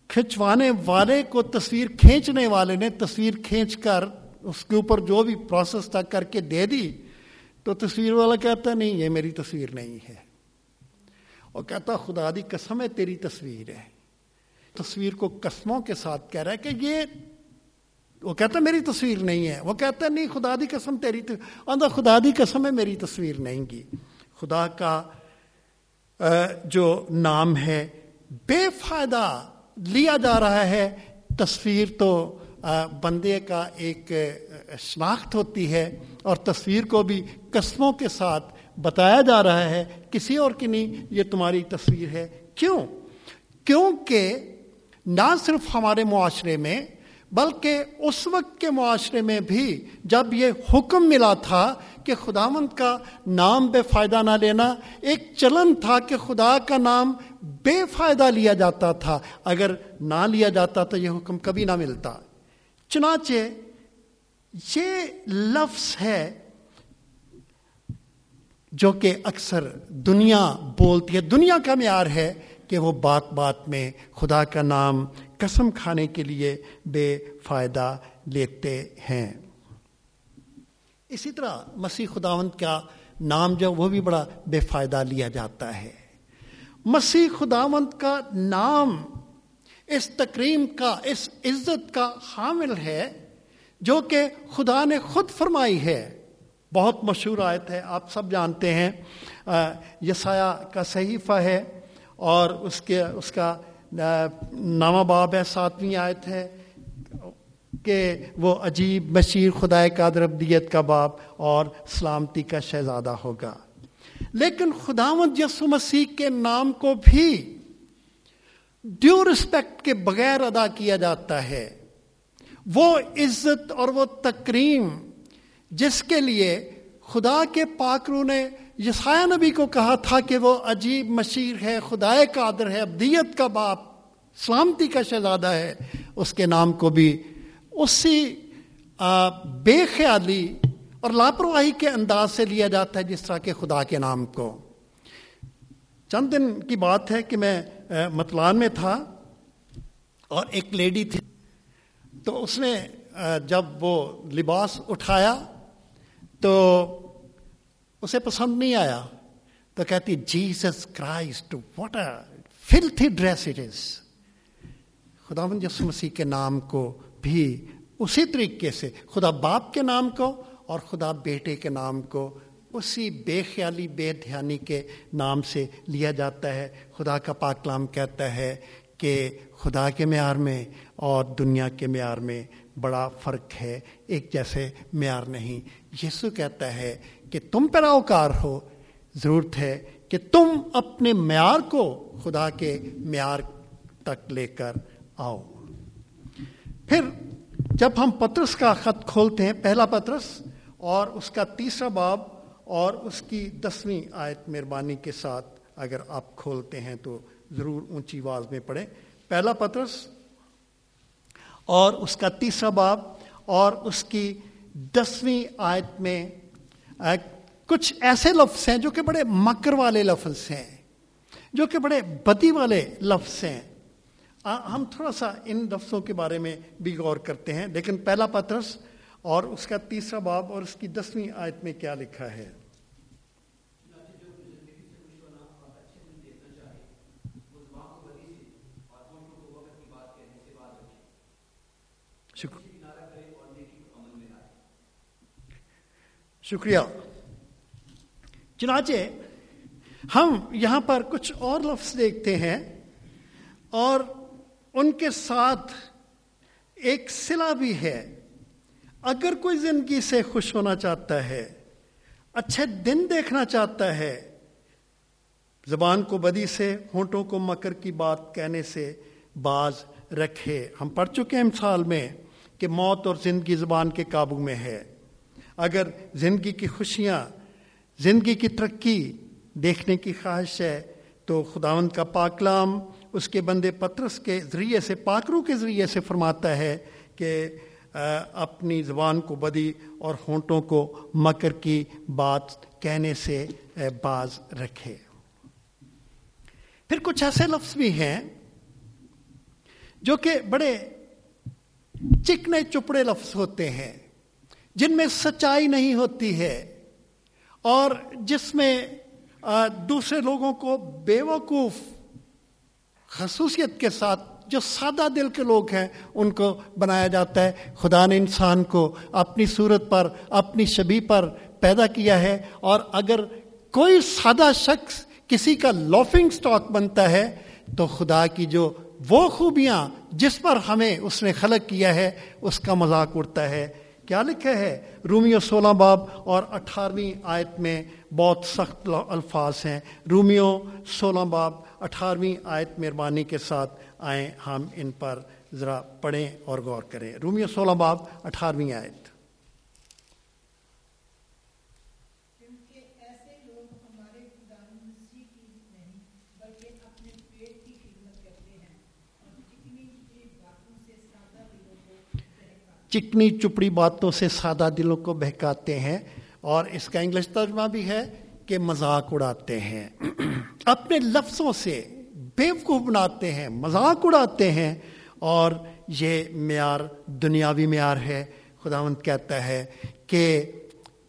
کھنچوانے والے کو، تصویر کھینچنے والے نے تصویر کھینچ کر اس کے اوپر جو بھی پروسیس تھا کر کے دے دی، تو تصویر والا کہتا نہیں، یہ میری تصویر نہیں ہے۔ اور کہتا خدا دی قسم ہے تیری تصویر ہے۔ تصویر کو قسموں کے ساتھ کہہ رہا ہے کہ یہ، وہ کہتا میری تصویر نہیں ہے۔ وہ کہتا نہیں، خدا دی قسم، تیری خدا دی قسم ہے میری تصویر نہیں کی خدا کا جو نام ہے، بے فائدہ لیا جا رہا ہے تصویر تو بندے کا ایک شناخت ہوتی ہے اور تصویر کو بھی قسموں کے ساتھ بتایا جا رہا ہے، کسی اور کی نہیں، یہ تمہاری تصویر ہے۔ کیوں؟ کیونکہ نہ صرف ہمارے معاشرے میں، بلکہ اس وقت کے معاشرے میں بھی جب یہ حکم ملا تھا کہ خداوند کا نام بے فائدہ نہ لینا، ایک چلن تھا کہ خدا کا نام بے فائدہ لیا جاتا تھا۔ اگر نہ لیا جاتا تو یہ حکم کبھی نہ ملتا۔ چنانچہ یہ لفظ ہے جو کہ اکثر دنیا بولتی ہے۔ دنیا کا معیار ہے کہ وہ بات بات میں خدا کا نام قسم کھانے کے لیے بے فائدہ لیتے ہیں۔ اسی طرح مسیح خداوند کا نام جو وہ بھی بڑا بے فائدہ لیا جاتا ہے۔ مسیح خداوند کا نام اس تکریم کا، اس عزت کا حامل ہے جو کہ خدا نے خود فرمائی ہے۔ بہت مشہور آیت ہے، آپ سب جانتے ہیں۔ یسایہ کا صحیفہ ہے اور اس کے، اس کا نامہ باب ہے، ساتویں آیت ہے کہ وہ عجیب بشیر خدا قادر ابدیت کا باپ اور سلامتی کا شہزادہ ہوگا۔ لیکن خداوند یسو مسیح کے نام کو بھی ڈیو رسپیکٹ کے بغیر ادا کیا جاتا ہے، وہ عزت اور وہ تکریم جس کے لیے خدا کے پاکرو نے یسایہ نبی کو کہا تھا کہ وہ عجیب مشیر ہے، خدائے قادر ہے، ابدیت کا باپ، سلامتی کا شہزادہ ہے۔ اس کے نام کو بھی اسی بے خیالی اور لاپرواہی کے انداز سے لیا جاتا ہے جس طرح کے خدا کے نام کو۔ چند دن کی بات ہے کہ میں متلان میں تھا اور ایک لیڈی تھی۔ تو اس نے جب وہ لباس اٹھایا تو اسے پسند نہیں آیا۔ تو کہتی Jesus Christ what a filthy dress it is خدا یس مسیح کے نام کو بھی اسی طریقے سے، خدا باپ کے نام کو اور خدا بیٹے کے نام کو اسی بے خیالی، بے دھیانی کے نام سے لیا جاتا ہے۔ خدا کا پاکلام کہتا ہے کہ خدا کے معیار میں اور دنیا کے معیار میں بڑا فرق ہے۔ ایک جیسے معیار نہیں۔ یسو کہتا ہے کہ تم پیروکار ہو۔ ضرورت ہے کہ تم اپنے معیار کو خدا کے معیار تک لے کر آؤ۔ پھر جب ہم پترس کا خط کھولتے ہیں، پہلا پترس اور اس کا تیسرا باب اور اس کی دسویں آیت مہربانی کے ساتھ اگر آپ کھولتے ہیں تو ضرور اونچی آواز میں پڑھیں۔ پہلا پترس، اور اس کا تیسرا باب، اور اس کی دسویں آیت میں کچھ ایسے لفظ ہیں جو کہ بڑے مکر والے لفظ ہیں، جو کہ بڑے بدی والے لفظ ہیں۔ ہم تھوڑا سا ان لفظوں کے بارے میں بھی غور کرتے ہیں، لیکن پہلا پترس اور اس کا تیسرا باب اور اس کی دسویں آیت میں کیا لکھا ہے؟ شکریہ۔ چنانچہ ہم یہاں پر کچھ اور لفظ دیکھتے ہیں اور ان کے ساتھ ایک سلا بھی ہے۔ اگر کوئی زندگی سے خوش ہونا چاہتا ہے، اچھے دن دیکھنا چاہتا ہے، زبان کو بدی سے، ہونٹوں کو مکر کی بات کہنے سے باز رکھے۔ ہم پڑھ چکے ہیں مثال میں کہ موت اور زندگی زبان کے قابو میں ہے۔ اگر زندگی کی خوشیاں، زندگی کی ترقی دیکھنے کی خواہش ہے، تو خداوند کا پاکلام اس کے بندے پترس کے ذریعے سے پاکرو کے ذریعے سے فرماتا ہے کہ اپنی زبان کو بدی اور ہونٹوں کو مکر کی بات کہنے سے باز رکھے۔ پھر کچھ ایسے لفظ بھی ہیں جو کہ بڑے چکنے چپڑے لفظ ہوتے ہیں۔ جن میں سچائی نہیں ہوتی ہے اور جس میں دوسرے لوگوں کو بے وقوف خصوصیت کے ساتھ جو سادہ دل کے لوگ ہیں، ان کو بنایا جاتا ہے۔ خدا نے انسان کو اپنی صورت پر، اپنی شبی پر پیدا کیا ہے اور اگر کوئی سادہ شخص کسی کا لافنگ سٹاک بنتا ہے، تو خدا کی جو وہ خوبیاں جس پر ہمیں اس نے خلق کیا ہے، اس کا مذاق اڑتا ہے۔ کیا لکھا ہے؟ رومیو سولہ باب اور اٹھارہویں آیت میں بہت سخت الفاظ ہیں۔ رومیو سولہ باب اٹھارہویں آیت مہربانی کے ساتھ آئیں، ہم ان پر ذرا پڑھیں اور غور کریں۔ رومیو سولہ باب اٹھارہویں آیت۔ چکنی چپڑی باتوں سے سادہ دلوں کو بہکاتے ہیں اور اس کا انگلش ترجمہ بھی ہے کہ مذاق اڑاتے ہیں۔ اپنے لفظوں سے بیوقوف بناتے ہیں، مذاق اڑاتے ہیں اور یہ معیار، دنیاوی معیار ہے۔ خداوند کہتا ہے کہ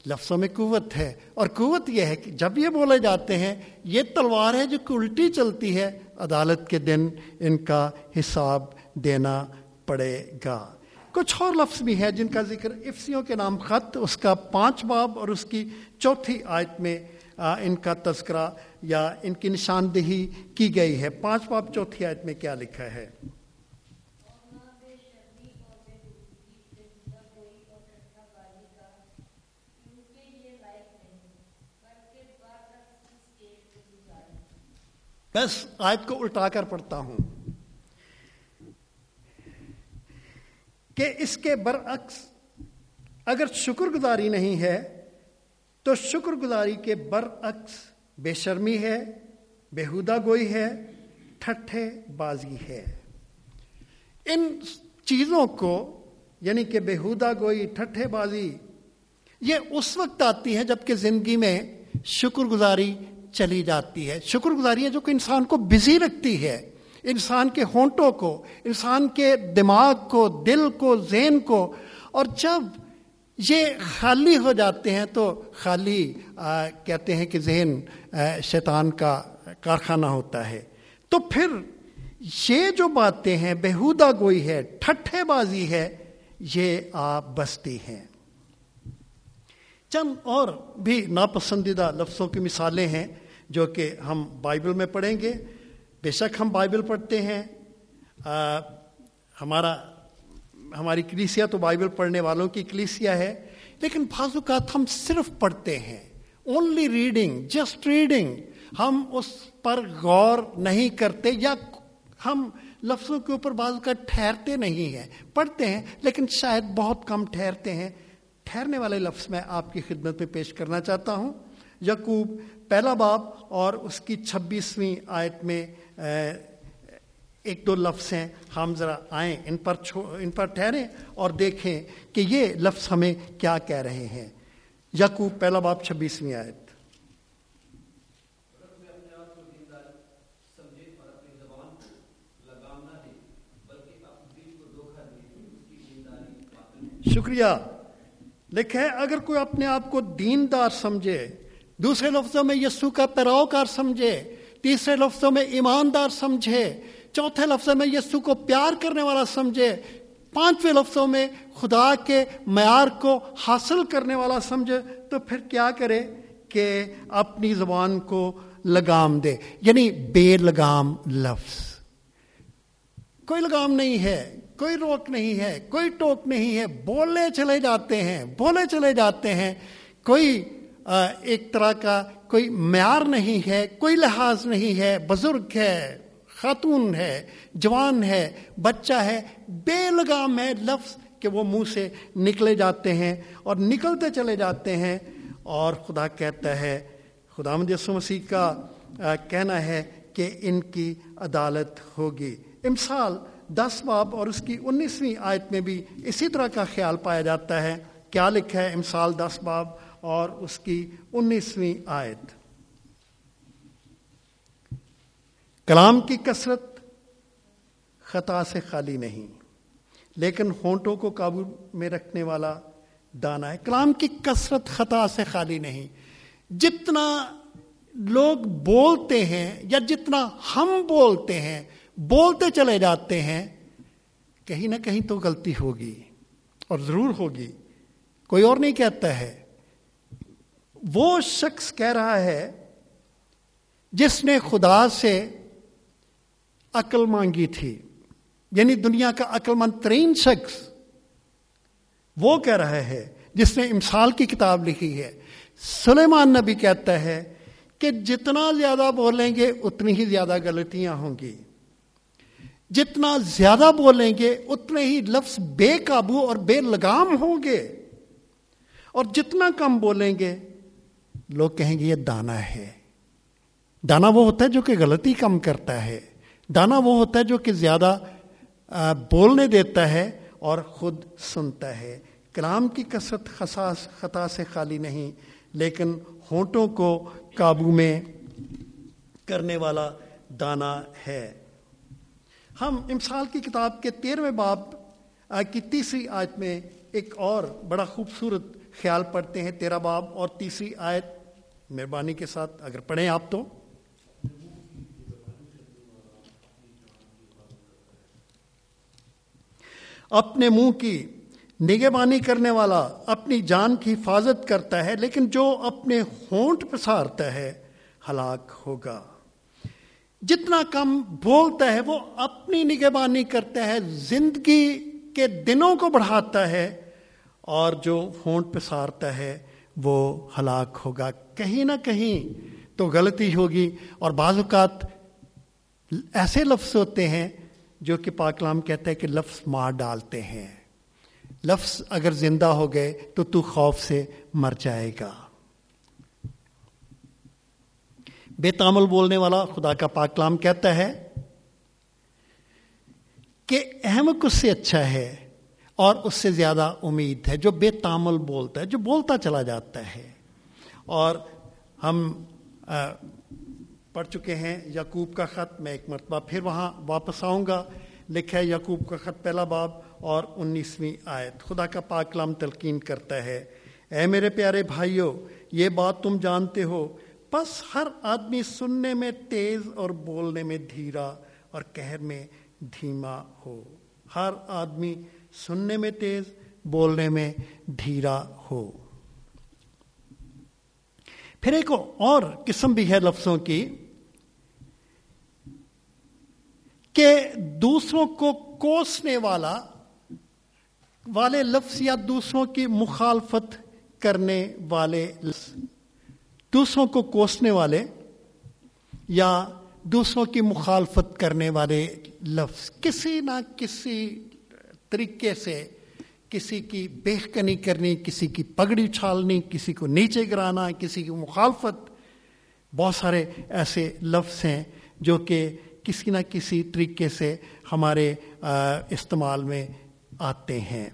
لفظوں میں قوت ہے اور قوت یہ ہے کہ جب یہ بولے جاتے ہیں، یہ تلوار ہے جو الٹی چلتی ہے، عدالت کے دن ان کا حساب دینا پڑے گا۔ کچھ اور لفظ بھی ہیں جن کا ذکر افسیوں کے نام خط، اس کا پانچ باب اور اس کی چوتھی آیت میں ان کا تذکرہ یا ان کی نشاندہی کی گئی ہے۔ پانچ باب چوتھی آیت میں کیا لکھا ہے؟ بس، آیت کو الٹا کر پڑھتا ہوں۔ کہ اس کے برعکس اگر شکر گزاری نہیں ہے تو شکر گزاری کے برعکس بے شرمی ہے، بےحودہ گوئی ہے، ٹھٹھے بازی ہے۔ ان چیزوں کو یعنی کہ بےحودہ گوئی، ٹھٹھے بازی، یہ اس وقت آتی ہیں جبکہ زندگی میں شکر گزاری چلی جاتی ہے۔ شکر گزاری ہے جو کہ انسان کو بزی رکھتی ہے۔ انسان کے ہونٹوں کو، انسان کے دماغ کو، دل کو، ذہن کو، اور جب یہ خالی ہو جاتے ہیں تو خالی کہتے ہیں کہ ذہن شیطان کا کارخانہ ہوتا ہے۔ تو پھر یہ جو باتیں ہیں بےحودہ گوئی ہے، ٹھٹھے بازی ہے، یہ آپ بستی ہیں۔ چند اور بھی ناپسندیدہ لفظوں کی مثالیں ہیں جو کہ ہم بائبل میں پڑھیں گے۔ بے شک ہم بائبل پڑھتے ہیں۔ ہمارا، ہماری کلیسیا تو بائبل پڑھنے والوں کی کلیسیا ہے، لیکن بعض اوقات ہم صرف پڑھتے ہیں۔ اونلی ریڈنگ جسٹ ریڈنگ ہم اس پر غور نہیں کرتے یا ہم لفظوں کے اوپر بعض کا ٹھہرتے نہیں ہیں۔ پڑھتے ہیں، لیکن شاید بہت کم ٹھہرتے ہیں۔ ٹھہرنے والے لفظ میں آپ کی خدمت میں پیش کرنا چاہتا ہوں۔ یقوب پہلا باب اور اس کی چھبیسویں آیت میں ایک دو لفظ ہیں، ہم ذرا آئیں، ان پر ان پر ٹھہریں اور دیکھیں کہ یہ لفظ ہمیں کیا کہہ رہے ہیں۔ یقوب پہلا باب، چھبیسویں آیت۔ شکریہ۔ لکھے اگر کوئی اپنے آپ کو دیندار سمجھے، دوسرے لفظوں میں یسو کا پیروکار سمجھے تیسرے لفظوں میں ایماندار سمجھے، چوتھے لفظوں میں یسو کو پیار کرنے والا سمجھے، پانچویں لفظوں میں خدا کے معیار کو حاصل کرنے والا سمجھے، تو پھر کیا کرے کہ اپنی زبان کو لگام دے یعنی بے لگام لفظ۔ کوئی لگام نہیں ہے، کوئی روک نہیں ہے، کوئی ٹوک نہیں ہے، بولنے چلے جاتے ہیں، بولے چلے جاتے ہیں، کوئی ایک طرح کا کوئی معیار نہیں ہے، کوئی لحاظ نہیں ہے، بزرگ ہے، خاتون ہے، جوان ہے، بچہ ہے، بے لگام ہے لفظ کہ وہ منہ سے نکلے جاتے ہیں اور نکلتے چلے جاتے ہیں اور خدا کہتا ہے خدا یسو مسیح کا کہنا ہے کہ ان کی عدالت ہوگی۔ امثال دس باب اور اس کی انیسویں آیت میں بھی اسی طرح کا خیال پایا جاتا ہے۔ کیا لکھا ہے امثال دس باب؟ اور اس کی انیسویں آیت۔ کلام کی کثرت خطا سے خالی نہیں، لیکن ہونٹوں کو قابو میں رکھنے والا دانا ہے۔ کلام کی کثرت خطا سے خالی نہیں، جتنا لوگ بولتے ہیں یا جتنا ہم بولتے ہیں، بولتے چلے جاتے ہیں، کہیں نہ کہیں تو غلطی ہوگی اور ضرور ہوگی۔ کوئی اور نہیں کہتا ہے وہ شخص کہہ رہا ہے جس نے خدا سے عقل مانگی تھی یعنی دنیا کا عقل مند ترین شخص، وہ کہہ رہا ہے، جس نے امسال کی کتاب لکھی ہے۔ سلیمان نبی کہتا ہے کہ جتنا زیادہ بولیں گے، اتنی ہی زیادہ غلطیاں ہوں گی۔ جتنا زیادہ بولیں گے، اتنے ہی لفظ بے قابو اور بے لگام ہوں گے۔ اور جتنا کم بولیں گے لوگ کہیں گے یہ دانا ہے۔ دانا وہ ہوتا ہے جو کہ غلطی کم کرتا ہے۔ دانا وہ ہوتا ہے جو کہ زیادہ بولنے دیتا ہے اور خود سنتا ہے۔ کلام کی کثرت خصاص، خطا سے خالی نہیں، لیکن ہونٹوں کو قابو میں کرنے والا دانا ہے۔ ہم امسال کی کتاب کے تیرہویں باپ کی تیسری آیت میں ایک اور بڑا خوبصورت خیال پڑھتے ہیں تیرہ باب اور تیسری آیت۔ مہربانی کے ساتھ اگر پڑھیں آپ تو۔ اپنے منہ کی نگہبانی کرنے والا اپنی جان کی حفاظت کرتا ہے، لیکن جو اپنے ہونٹ پسارتا ہے، ہلاک ہوگا۔ جتنا کم بولتا ہے، وہ اپنی نگہبانی کرتا ہے، زندگی کے دنوں کو بڑھاتا ہے، اور جو ہونٹ پسارتا ہے، وہ ہلاک ہوگا۔ کہیں نہ کہیں تو غلطی ہوگی اور بعض اوقات ایسے لفظ ہوتے ہیں جو کہ پاکلام کہتا ہے کہ لفظ مار ڈالتے ہیں۔ لفظ اگر زندہ ہو گئے تو تو خوف سے مر جائے گا۔ بے تامل بولنے والا خدا کا پاکلام کہتا ہے کہ احمد اس سے اچھا ہے اور اس سے زیادہ امید ہے، جو بے تامل بولتا ہے، جو بولتا چلا جاتا ہے۔ اور ہم پڑھ چکے ہیں یعقوب کا خط، میں ایک مرتبہ پھر وہاں واپس آؤں گا، لکھا ہے یعقوب کا خط پہلا باب اور انیسویں آیت۔ خدا کا پاکلام تلقین کرتا ہے۔ اے میرے پیارے بھائیوں یہ بات تم جانتے ہو۔ بس ہر آدمی سننے میں تیز اور بولنے میں دھیرا اور کہر میں دھیما ہو۔ ہر آدمی سننے میں تیز، بولنے میں دھیرا ہو۔ پھر ایک اور قسم بھی ہے لفظوں کی کہ دوسروں کو کوسنے والا والے لفظ یا دوسروں کی مخالفت کرنے والے لفظ، دوسروں کو کوسنے والے یا دوسروں کی مخالفت کرنے والے لفظ، کسی نہ کسی طریقے سے کسی کی بےکنی کرنی، کسی کی پگڑی اچھالنی کسی کو نیچے گرانا، کسی کی مخالفت۔ بہت سارے ایسے لفظ ہیں جو کہ کسی نہ کسی طریقے سے ہمارے استعمال میں آتے ہیں۔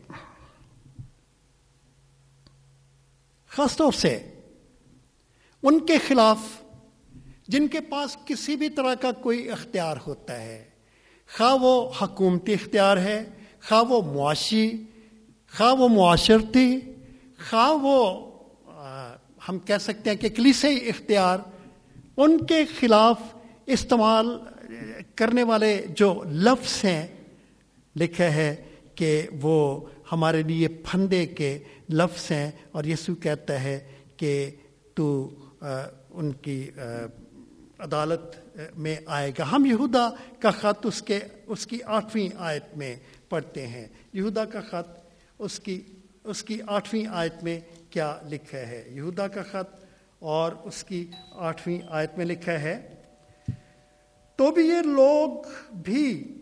خاص طور سے ان کے خلاف جن کے پاس کسی بھی طرح کا کوئی اختیار ہوتا ہے، خواہ وہ حکومتی اختیار ہے، خواہ وہ معاشی خواہ وہ معاشرتی خواہ وہ ہم کہہ سکتے ہیں کہ کلیسے اختیار، ان کے خلاف استعمال کرنے والے جو لفظ ہیں، لکھا ہے کہ وہ ہمارے لیے پھندے کے لفظ ہیں، اور یسو کہتا ہے کہ تو ان کی عدالت میں آئے گا۔ ہم یہودا کا خط اس کے، اس کی آٹھویں آیت میں پڑھتے ہیں۔ یہودا کا خط اس کی اس کی آٹھویں آیت میں کیا لکھا ہے؟ یہودا کا خط اور اس کی آٹھویں آیت میں لکھا ہے، تو بھی یہ لوگ بھی،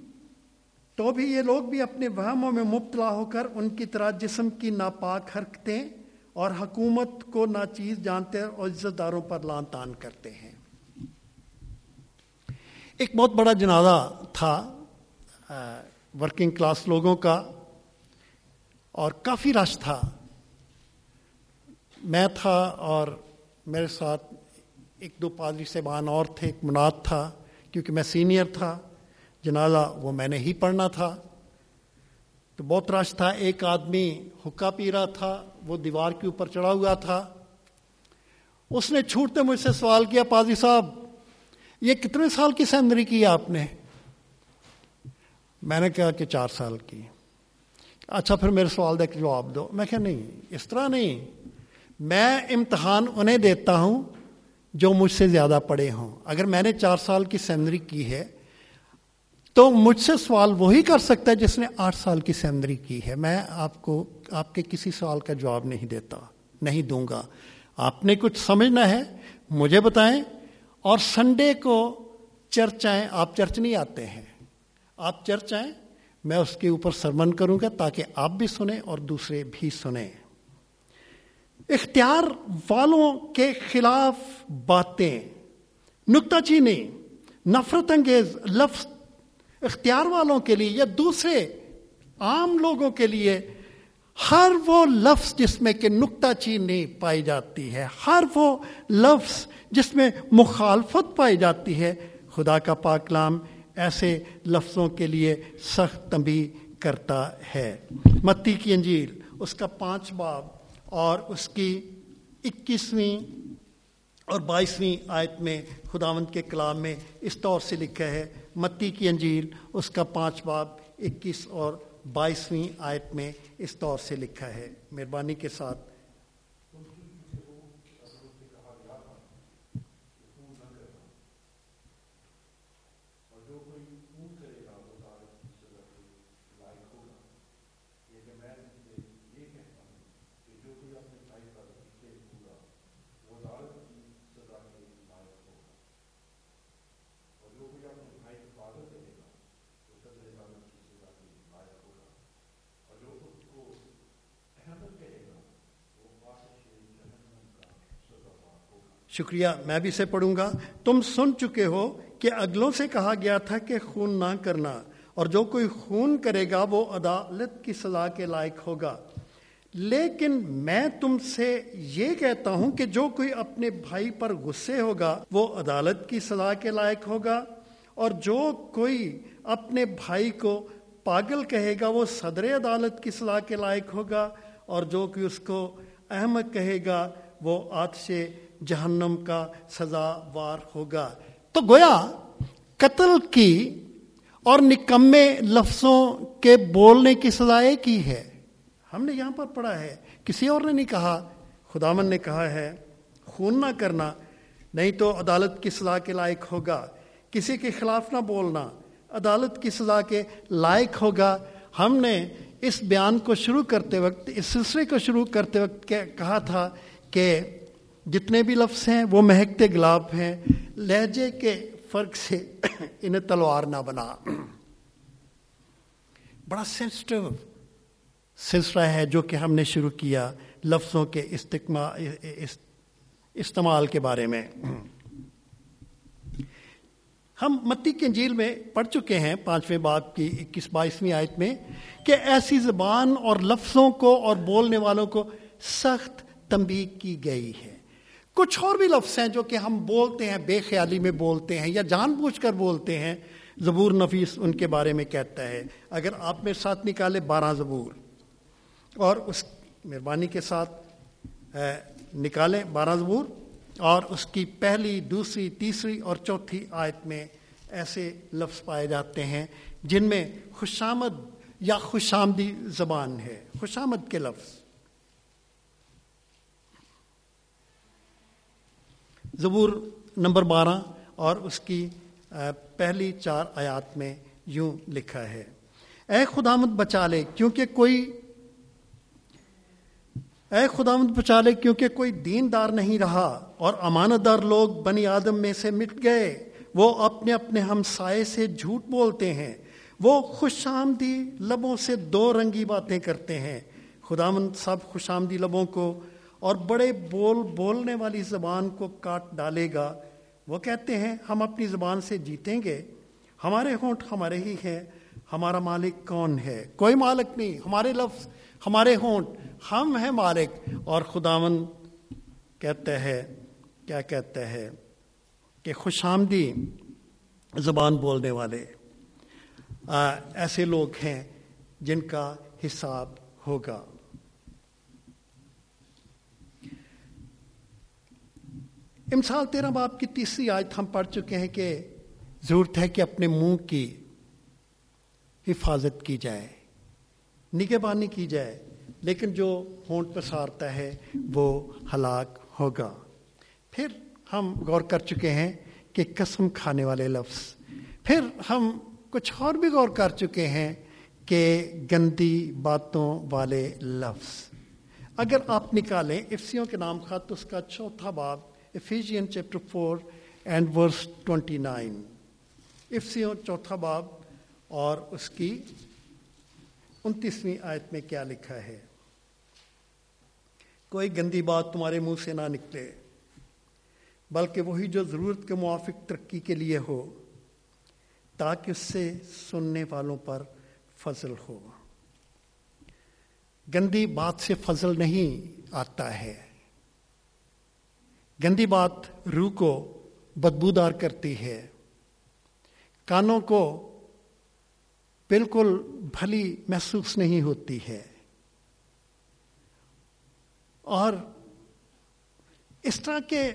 تو بھی یہ لوگ بھی اپنے وہموں میں مبتلا ہو کر ان کی طرح جسم کی ناپاک حرکتیں اور حکومت کو ناچیز جانتے اور عزت داروں پر لان تان کرتے ہیں۔ ایک بہت بڑا جنازہ تھا ورکنگ کلاس لوگوں کا۔ اور کافی رش تھا۔ میں تھا اور میرے ساتھ ایک دو پادری صاحبان اور تھے، ایک مناد تھا، کیونکہ میں سینئر تھا۔ جنازہ وہ میں نے ہی پڑھنا تھا۔ تو بہت رش تھا۔ ایک آدمی حکا پی رہا تھا، وہ دیوار کے اوپر چڑھا ہوا تھا۔ اس نے چھوٹتے مجھ سے سوال کیا، پادری صاحب، یہ کتنے سال کی سینری کی آپ نے؟ میں نے کہا کہ چار سال کی۔ اچھا پھر میرے سوال دے کے جواب دو۔ میں کہ نہیں، اس طرح نہیں۔ میں امتحان انہیں دیتا ہوں جو مجھ سے زیادہ پڑھے ہوں۔ اگر میں نے چار سال کی سینری کی ہے، تو مجھ سے سوال وہی کر سکتا ہے جس نے آٹھ سال کی سینری کی ہے۔ میں آپ کو، آپ کے کسی سوال کا جواب نہیں دیتا، نہیں دوں گا۔ آپ نے کچھ سمجھنا ہے، مجھے بتائیں۔ اور سنڈے کو چرچ آئیں آپ چرچ نہیں آتے ہیں۔ آپ چرچ آئیں۔ میں اس کے اوپر سرمن کروں گا تاکہ آپ بھی سنیں اور دوسرے بھی سنیں۔ اختیار والوں کے خلاف باتیں۔ نکتہ چینی، نفرت انگیز لفظ اختیار والوں کے لیے یا دوسرے عام لوگوں کے لیے، ہر وہ لفظ جس میں کہ نکتہ چینی پائی جاتی ہے، ہر وہ لفظ جس میں مخالفت پائی جاتی ہے، خدا کا پاکلام ایسے لفظوں کے لیے سخت تنبی کرتا ہے۔ متی کی انجیل، اس کا پانچ باب اور اس کی اکیسویں اور بائیسویں آیت میں خداوند کے کلام میں اس طور سے لکھا ہے، متی کی انجیل، اس کا پانچ باب، اکیس اور بائیسویں آیت میں اس طور سے لکھا ہے۔ مہربانی کے ساتھ شکریہ، میں بھی سے پڑھوں گا۔ تم سن چکے ہو کہ اگلوں سے کہا گیا تھا کہ خون نہ کرنا، اور جو کوئی خون کرے گا وہ عدالت کی سزا کے لائق ہوگا۔ لیکن میں تم سے یہ کہتا ہوں کہ جو کوئی اپنے بھائی پر غصے ہوگا وہ عدالت کی سزا کے لائق ہوگا، اور جو کوئی اپنے بھائی کو پاگل کہے گا وہ صدر عدالت کی سزا کے لائق ہوگا، اور جو کوئی اس کو احمد کہے گا وہ آتش جہنم کا سزا وار ہوگا۔ تو گویا قتل کی اور نکمے لفظوں کے بولنے کی سزا کی ہے۔ ہم نے یہاں پر پڑھا ہے۔ کسی اور نے نہیں کہا۔ خدامن نے کہا ہے، خون نہ کرنا، نہیں تو عدالت کی سزا کے لائق ہوگا۔ کسی کے خلاف نہ بولنا، عدالت کی سزا کے لائق ہوگا۔ ہم نے اس بیان کو شروع کرتے وقت، اس سلسلے کو شروع کرتے وقت کہا تھا کہ جتنے بھی لفظ ہیں، وہ مہکتے گلاب ہیں۔ لہجے کے فرق سے انہیں تلوار نہ بنا۔ بڑا سینسٹو سلسلہ ہے جو کہ ہم نے شروع کیا لفظوں کے استعمال کے بارے میں۔ ہم متی کے انجیل میں پڑھ چکے ہیں پانچویں باپ کی اکیس، بائیسویں آیت میں کہ ایسی زبان اور لفظوں کو اور بولنے والوں کو سخت تنبیہ کی گئی ہے۔ کچھ اور بھی لفظ ہیں جو کہ ہم بولتے ہیں، بے خیالی میں بولتے ہیں یا جان بوجھ کر بولتے ہیں زبور نفیس ان کے بارے میں کہتا ہے۔ اگر آپ میرے ساتھ نکالے بارہ زبور اور اس مہربانی کے ساتھ نکالیں بارہ زبور اور اس کی پہلی، دوسری، تیسری اور چوتھی آیت میں ایسے لفظ پائے جاتے ہیں جن میں خوشامد یا خوش آمدی زبان ہے۔ خوش آمد کے لفظ۔ زبور نمبر بارہ اور اس کی پہلی چار آیات میں یوں لکھا ہے۔ اے خدامت بچا لے، کیونکہ کوئی، اے خدامت بچا لے، کیونکہ کوئی دین دار نہیں رہا اور امانت دار لوگ بنی آدم میں سے مٹ گئے۔ وہ اپنے اپنے ہم سائے سے جھوٹ بولتے ہیں۔ وہ خوش آمدی لبوں سے دو رنگی باتیں کرتے ہیں۔ خدامند سب خوش آمدی لبوں کو اور بڑے بول بولنے والی زبان کو کاٹ ڈالے گا۔ وہ کہتے ہیں، ہم اپنی زبان سے جیتیں گے۔ ہمارے ہونٹ ہمارے ہی ہیں۔ ہمارا مالک کون ہے؟ کوئی مالک نہیں۔ ہمارے لفظ، ہمارے ہونٹ۔ ہم ہیں مالک۔ اور خداون کہتے ہیں کیا کہتے ہیں کہ خوش آمدی زبان بولنے والے۔ ایسے لوگ ہیں جن کا حساب ہوگا۔ امسال تیرہ باپ کی تیسری آیت ہم پڑھ چکے ہیں کہ ضرورت ہے کہ اپنے منہ کی حفاظت کی جائے، نگہ بانی کی جائے، لیکن جو ہونٹ پسارتا ہے وہ ہلاک ہوگا۔ پھر ہم غور کر چکے ہیں کہ قسم کھانے والے لفظ۔ پھر ہم کچھ اور بھی غور کر چکے ہیں کہ گندی باتوں والے لفظ۔ اگر آپ نکالیں، افسیوں کے نام خط، اس کا چوتھا باب Ephesians chapter 4 and verse 29 افسیوں چوتھا باب اور اس کی انتیسویں آیت میں کیا لکھا ہے کوئی گندی بات تمہارے منہ سے نہ نکلے بلکہ وہی جو ضرورت کے موافق ترقی کے لیے ہو تاکہ اس سے سننے والوں پر فضل ہو گندی بات سے فضل نہیں آتا ہے گندی بات روح کو بدبودار کرتی ہے۔ کانوں کو بالکل بھلی محسوس نہیں ہوتی ہے۔ اور اس طرح کے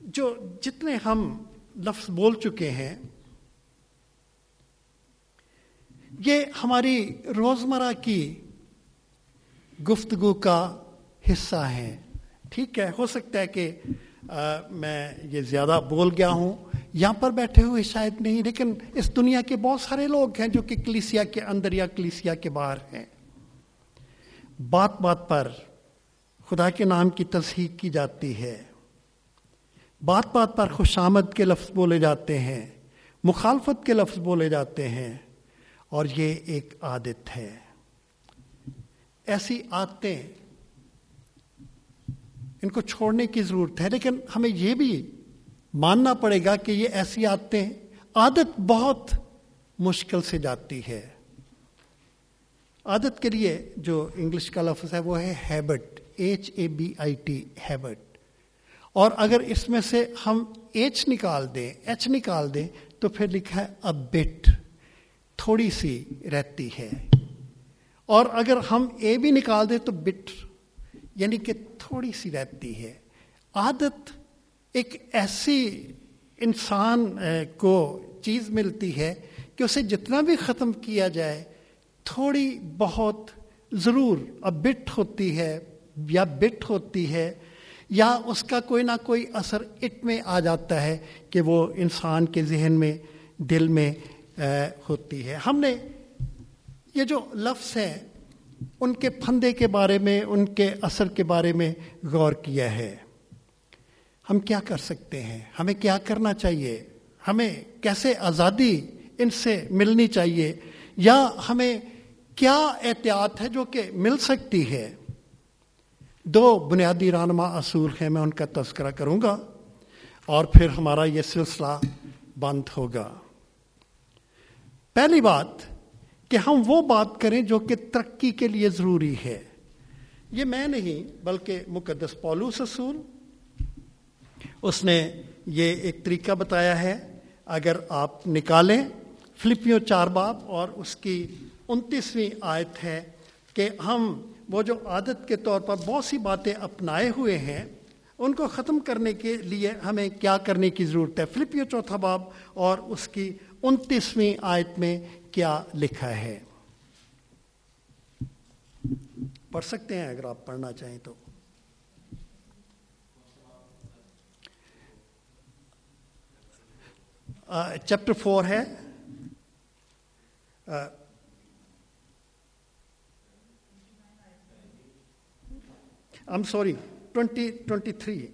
جو جتنے ہم لفظ بول چکے ہیں، یہ ہماری روزمرہ کی گفتگو کا حصہ ہیں۔ ٹھیک ہے، ہو سکتا ہے کہ میں یہ زیادہ بول گیا ہوں۔ یہاں پر بیٹھے ہوئے شاید نہیں، لیکن اس دنیا کے بہت سارے لوگ ہیں جو کہ کلیسیا کے اندر یا کلیسیا کے باہر ہیں۔ بات بات پر خدا کے نام کی تصحیق کی جاتی ہے۔ بات بات پر خوش آمد کے لفظ بولے جاتے ہیں، مخالفت کے لفظ بولے جاتے ہیں۔ اور یہ ایک عادت ہے۔ ایسی عادتیں ان کو چھوڑنے کی ضرورت ہے۔ لیکن ہمیں یہ بھی ماننا پڑے گا کہ یہ ایسی عادتیں عادت بہت مشکل سے جاتی ہے۔ عادت کے لیے جو انگلش کا لفظ ہے وہ ہے habit H A B I T habit اور اگر اس میں سے ہم ایچ نکال دیں ایچ نکال دیں، تو پھر لکھا ہے ا بٹ تھوڑی سی رہتی ہے۔ اور اگر ہم اے بھی نکال دیں تو بٹ یعنی کہ تھوڑی سی رہتی ہے۔ عادت ایک ایسی انسان کو چیز ملتی ہے کہ اسے جتنا بھی ختم کیا جائے، تھوڑی بہت ضرور اب بٹ ہوتی ہے یا بٹ ہوتی ہے یا اس کا کوئی نہ کوئی اثر اٹ میں آ جاتا ہے کہ وہ انسان کے ذہن میں، دل میں ہوتی ہے۔ ہم نے یہ جو لفظ ہیں ان کے پھندے کے بارے میں، ان کے اثر کے بارے میں غور کیا ہے۔ ہم کیا کر سکتے ہیں؟ ہمیں کیا کرنا چاہیے؟ ہمیں کیسے آزادی ان سے ملنی چاہیے؟ یا ہمیں کیا احتیاط ہے جو کہ مل سکتی ہے؟ دو بنیادی رہنما اصول ہیں، میں ان کا تذکرہ کروں گا اور پھر ہمارا یہ سلسلہ بند ہوگا۔ پہلی بات کہ ہم وہ بات کریں جو کہ ترقی کے لیے ضروری ہے۔ یہ میں نہیں، بلکہ مقدس پولوس اصول اس نے یہ ایک طریقہ بتایا ہے۔ اگر آپ نکالیں فلپیوں چار باب اور اس کی انتیسویں آیت ہے کہ ہم وہ جو عادت کے طور پر بہت سی باتیں اپنائے ہوئے ہیں، ان کو ختم کرنے کے لیے ہمیں کیا کرنے کی ضرورت ہے؟ فلپیو چوتھا باب اور اس کی انتیسویں آیت میں کیا لکھا ہے۔ پڑھ سکتے ہیں اگر آپ پڑھنا چاہیں تو۔ چیپٹر فور ہے۔ I'm sorry twenty twenty three.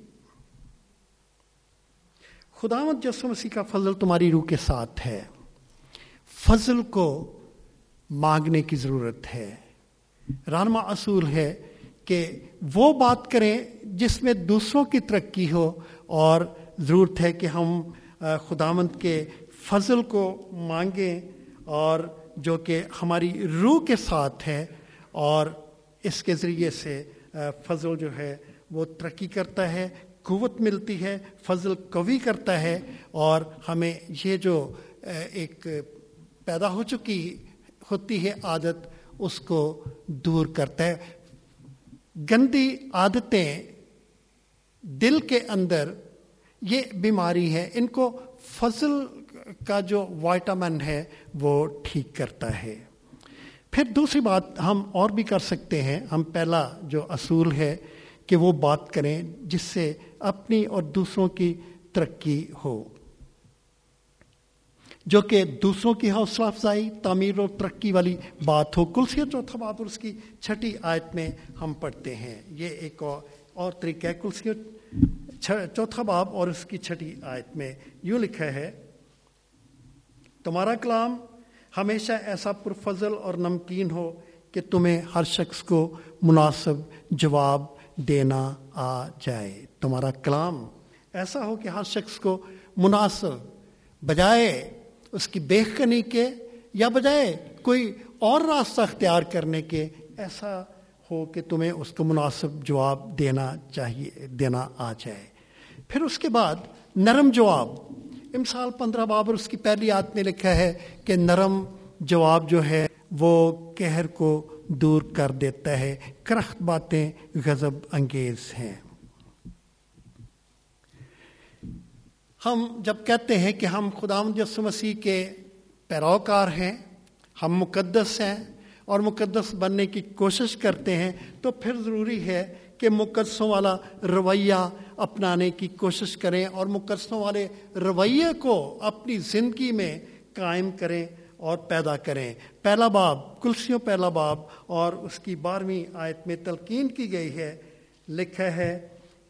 خداوت جسو مسیح کا فضل تمہاری روح کے ساتھ ہے۔ فضل کو مانگنے کی ضرورت ہے۔ رانما اصول ہے کہ وہ بات کریں جس میں دوسروں کی ترقی ہو اور ضرورت ہے کہ ہم خداوند کے فضل کو مانگیں اور جو کہ ہماری روح کے ساتھ ہے اور اس کے ذریعے سے فضل جو ہے وہ ترقی کرتا ہے، قوت ملتی ہے، فضل قوی کرتا ہے اور ہمیں یہ جو ایک پیدا ہو چکی ہوتی ہے عادت، اس کو دور کرتا ہے۔ گندی عادتیں دل کے اندر، یہ بیماری ہے، ان کو فضل کا جو وائٹامن ہے، وہ ٹھیک کرتا ہے۔ پھر دوسری بات ہم اور بھی کر سکتے ہیں۔ ہم پہلا جو اصول ہے کہ وہ بات کریں، جس سے اپنی اور دوسروں کی ترقی ہو۔ جو کہ دوسروں کی حوصلہ افزائی، تعمیر اور ترقی والی بات ہو۔ کلسی چوتھا بات اور اس کی چھٹی آیت میں ہم پڑھتے ہیں۔ یہ ایک اور طریقہ ہے کلسی چوتھا باب اور اس کی چھٹی آیت میں یوں لکھا ہے، تمہارا کلام ہمیشہ ایسا پرفضل اور نمکین ہو کہ تمہیں ہر شخص کو مناسب جواب دینا آ جائے۔ تمہارا کلام ایسا ہو کہ ہر شخص کو مناسب بجائے اس کی کنی کے یا بجائے کوئی اور راستہ اختیار کرنے کے ایسا ہو کہ تمہیں اس کو مناسب جواب دینا چاہیے، دینا آ جائے۔ پھر اس کے بعد نرم جواب۔ امسال پندرہ بابر اس کی پہلی آت میں لکھا ہے کہ نرم جواب جو ہے وہ کہر کو دور کر دیتا ہے۔ کرخت باتیں غضب انگیز ہیں۔ ہم جب کہتے ہیں کہ ہم خدا مجس مسیح کے پیروکار ہیں، ہم مقدس ہیں اور مقدس بننے کی کوشش کرتے ہیں، تو پھر ضروری ہے کہ مقدسوں والا رویہ اپنانے کی کوشش کریں اور مقدسوں والے رویے کو اپنی زندگی میں قائم کریں اور پیدا کریں۔ پہلا باب، کلسیوں پہلا باب اور اس کی بارہویں آیت میں تلقین کی گئی ہے، لکھا ہے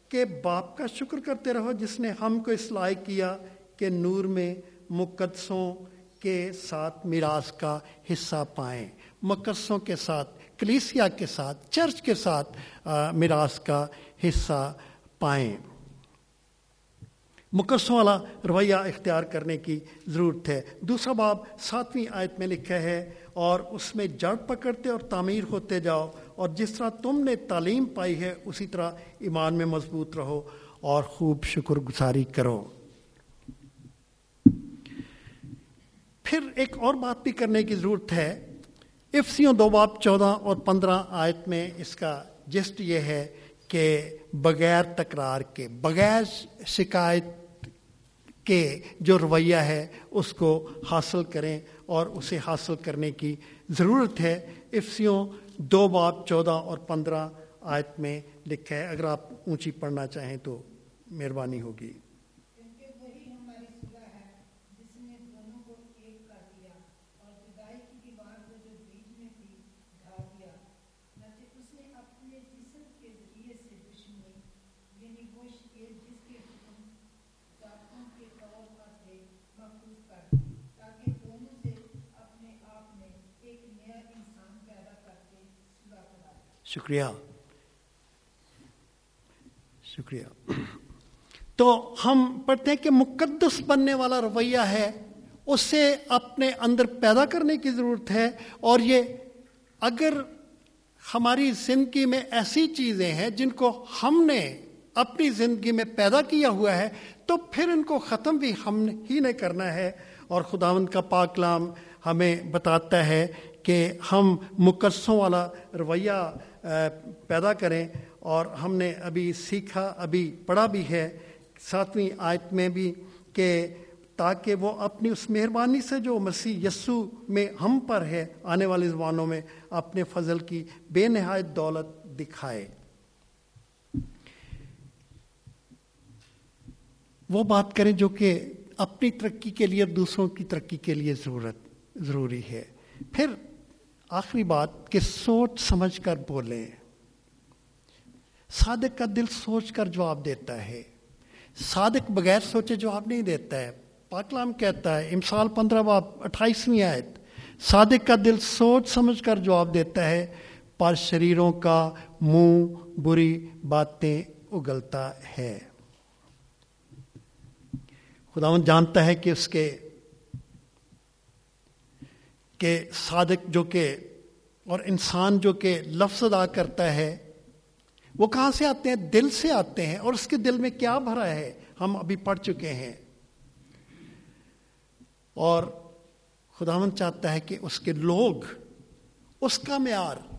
کہ باپ کا شکر کرتے رہو جس نے ہم کو اصلاح کیا کہ نور میں مقدسوں کے ساتھ میراث کا حصہ پائیں، مقدسوں کے ساتھ، کلیسیا کے ساتھ، چرچ کے ساتھ میراث کا حصہ پائیں۔ مقصوں والا رویہ اختیار کرنے کی ضرورت ہے۔ دوسرا باب ساتویں آیت میں لکھا ہے، اور اس میں جڑ پکڑتے اور تعمیر ہوتے جاؤ اور جس طرح تم نے تعلیم پائی ہے، اسی طرح ایمان میں مضبوط رہو اور خوب شکر گزاری کرو۔ پھر ایک اور بات بھی کرنے کی ضرورت ہے۔ افسیوں دو باب چودہ اور پندرہ آیت میں اس کا جسٹ یہ ہے کہ بغیر تکرار کے، بغیر شکایت کے جو رویہ ہے، اس کو حاصل کریں اور اسے حاصل کرنے کی ضرورت ہے۔ افسیوں دو باب چودہ اور پندرہ آیت میں لکھا ہے، اگر آپ اونچی پڑھنا چاہیں تو مہربانی ہوگی۔ شکریہ۔ شکریہ۔ تو ہم پڑھتے ہیں کہ مقدس بننے والا رویہ ہے، اسے اپنے اندر پیدا کرنے کی ضرورت ہے، اور یہ اگر ہماری زندگی میں ایسی چیزیں ہیں جن کو ہم نے اپنی زندگی میں پیدا کیا ہوا ہے، تو پھر ان کو ختم بھی ہم ہی نے کرنا ہے۔ اور خداون کا پاکلام ہمیں بتاتا ہے کہ ہم مقدسوں والا رویہ پیدا کریں اور ہم نے ابھی سیکھا، ابھی پڑھا بھی ہے۔ ساتویں آیت میں بھی کہ تاکہ وہ اپنی اس مہربانی سے جو مسیح یسو میں ہم پر ہے آنے والی زبانوں میں اپنے فضل کی بے نہایت دولت دکھائے۔ وہ بات کریں جو کہ اپنی ترقی کے لیے، دوسروں کی ترقی کے لیے ضرورت، ضروری ہے۔ پھر آخری بات کہ سوچ سمجھ کر بولیں۔ صادق کا دل سوچ کر جواب دیتا ہے۔ صادق بغیر سوچے جواب نہیں دیتا ہے۔ پاکلام کہتا ہے، امسال پندرہ باب اٹھائیسویں آیت۔ صادق کا دل سوچ سمجھ کر جواب دیتا ہے۔ پر شریروں کا منہ بری باتیں اگلتا ہے۔ خداون جانتا ہے کہ اس کے کہ صادق جو کہ اور انسان جو کہ لفظ ادا کرتا ہے، وہ کہاں سے آتے ہیں؟ دل سے آتے ہیں اور اس کے دل میں کیا بھرا ہے؟ ہم ابھی پڑھ چکے ہیں۔ اور خداون چاہتا ہے کہ اس کے لوگ اس کا معیار،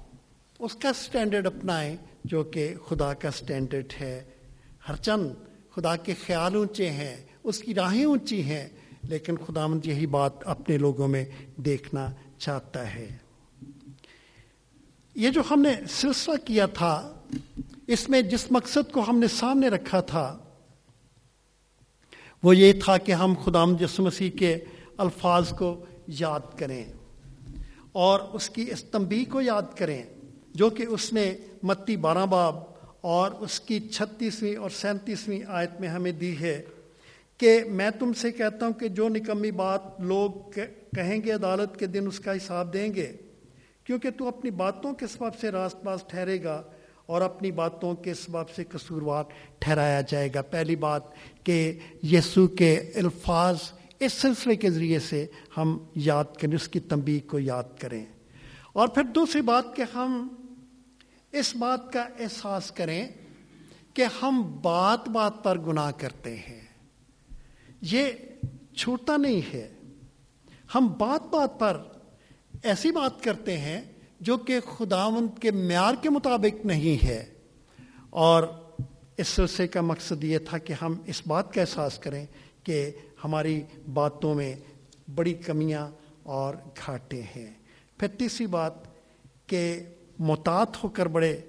اس کا سٹینڈرڈ اپنائیں جو کہ خدا کا سٹینڈرڈ ہے۔ ہر چند خدا کے خیال اونچے ہیں، اس کی راہیں اونچی ہیں لیکن خدا مند یہی بات اپنے لوگوں میں دیکھنا چاہتا ہے۔ یہ جو ہم نے سلسلہ کیا تھا، اس میں جس مقصد کو ہم نے سامنے رکھا تھا، وہ یہ تھا کہ ہم خدا جس مسیح کے الفاظ کو یاد کریں اور اس کی استمبی کو یاد کریں، جو کہ اس نے متی بارہ باب اور اس کی چھتیسویں اور سینتیسویں آیت میں ہمیں دی ہے۔ کہ میں تم سے کہتا ہوں کہ جو نکمی بات لوگ کہیں گے عدالت کے دن اس کا حساب دیں گے، کیونکہ تو اپنی باتوں کے سبب سے راست باز ٹھہرے گا اور اپنی باتوں کے سبب سے قصوروار ٹھہرایا جائے گا۔ پہلی بات کہ یسو کے الفاظ اس سلسلے کے ذریعے سے ہم یاد کریں، اس کی تنبیہ کو یاد کریں۔ اور پھر دوسری بات کہ ہم اس بات کا احساس کریں کہ ہم بات بات پر گناہ کرتے ہیں۔ یہ چھوٹا نہیں ہے۔ ہم بات بات پر ایسی بات کرتے ہیں جو کہ خداوند کے معیار کے مطابق نہیں ہے۔ اور اس سلسلے کا مقصد یہ تھا کہ ہم اس بات کا احساس کریں کہ ہماری باتوں میں بڑی کمیاں اور گھاٹے ہیں۔ پھر تیسری بات کہ محتاط ہو کر بڑے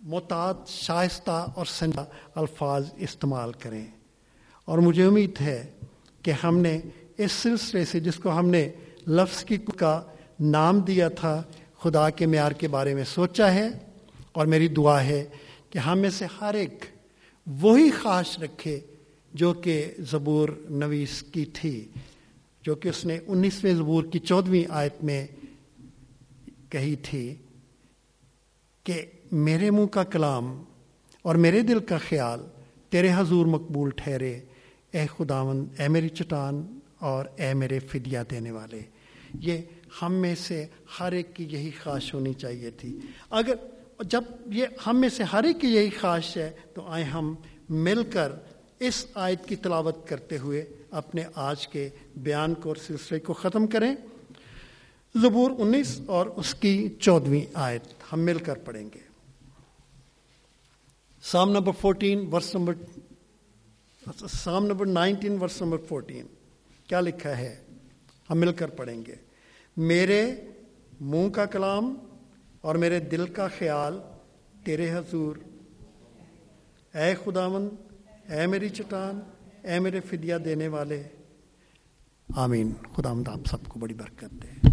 محتاط شائستہ اور سنجا الفاظ استعمال کریں۔ اور مجھے امید ہے کہ ہم نے اس سلسلے سے جس کو ہم نے لفظ کی کا نام دیا تھا، خدا کے معیار کے بارے میں سوچا ہے۔ اور میری دعا ہے کہ ہم میں سے ہر ایک وہی خواہش رکھے جو کہ زبور نویس کی تھی، جو کہ اس نے انیسویں زبور کی چودھویں آیت میں کہی تھی کہ میرے منہ کا کلام اور میرے دل کا خیال تیرے حضور مقبول ٹھہرے۔ اے خداون اے میری چٹان اور اے میرے فدیہ دینے والے۔ یہ ہم میں سے ہر ایک کی یہی خواہش ہونی چاہیے تھی۔ اگر جب یہ ہم میں سے ہر ایک کی یہی خواہش ہے، تو آئے ہم مل کر اس آیت کی تلاوت کرتے ہوئے اپنے آج کے بیان کو اور سلسلے کو ختم کریں۔ زبور انیس اور اس کی چودویں آیت ہم مل کر پڑھیں گے۔ Psalm number fourteen verse number psalm number nineteen verse number fourteen کیا لکھا ہے؟ ہم مل کر پڑھیں گے. میرے منہ کا کلام اور میرے دل کا خیال تیرے حضور. اے خداون اے میری چٹان، اے میرے فدیہ دینے والے. آمین. خدا مد آپ سب کو بڑی برکت دے.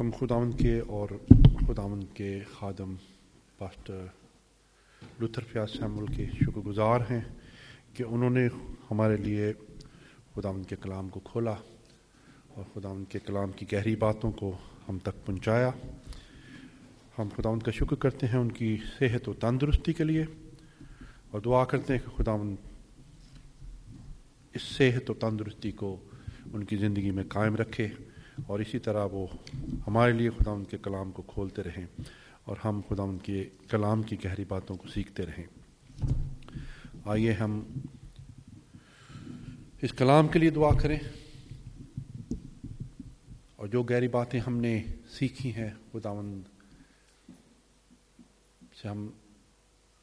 ہم خداون کے اور خداون کے خادم پاسٹر لوتھر فیاض سیمول کے شکر گزار ہیں کہ انہوں نے ہمارے لیے خداون کے کلام کو کھولا اور خداون کے کلام کی گہری باتوں کو ہم تک پہنچایا ہم خداون کا شکر کرتے ہیں ان کی صحت و تندرستی کے لیے اور دعا کرتے ہیں کہ خداون اس صحت و تندرستی کو ان کی زندگی میں قائم رکھے اور اسی طرح وہ ہمارے لیے خدا ان کے کلام کو کھولتے رہیں اور ہم خدا ان کے کلام کی گہری باتوں کو سیکھتے رہیں۔ آئیے ہم اس کلام کے لیے دعا کریں۔ اور جو گہری باتیں ہم نے سیکھی ہیں، خداوند سے ہم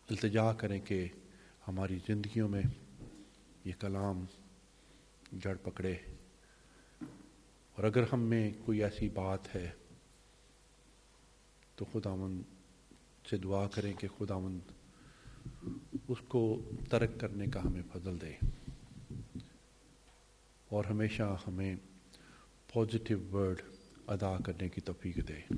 التجا کریں کہ ہماری زندگیوں میں یہ کلام جڑ پکڑے۔ اور اگر ہم میں کوئی ایسی بات ہے تو خداون سے دعا کریں کہ خداون اس کو ترک کرنے کا ہمیں فضل دے اور ہمیشہ ہمیں پازیٹیو ورڈ ادا کرنے کی توفیق دے۔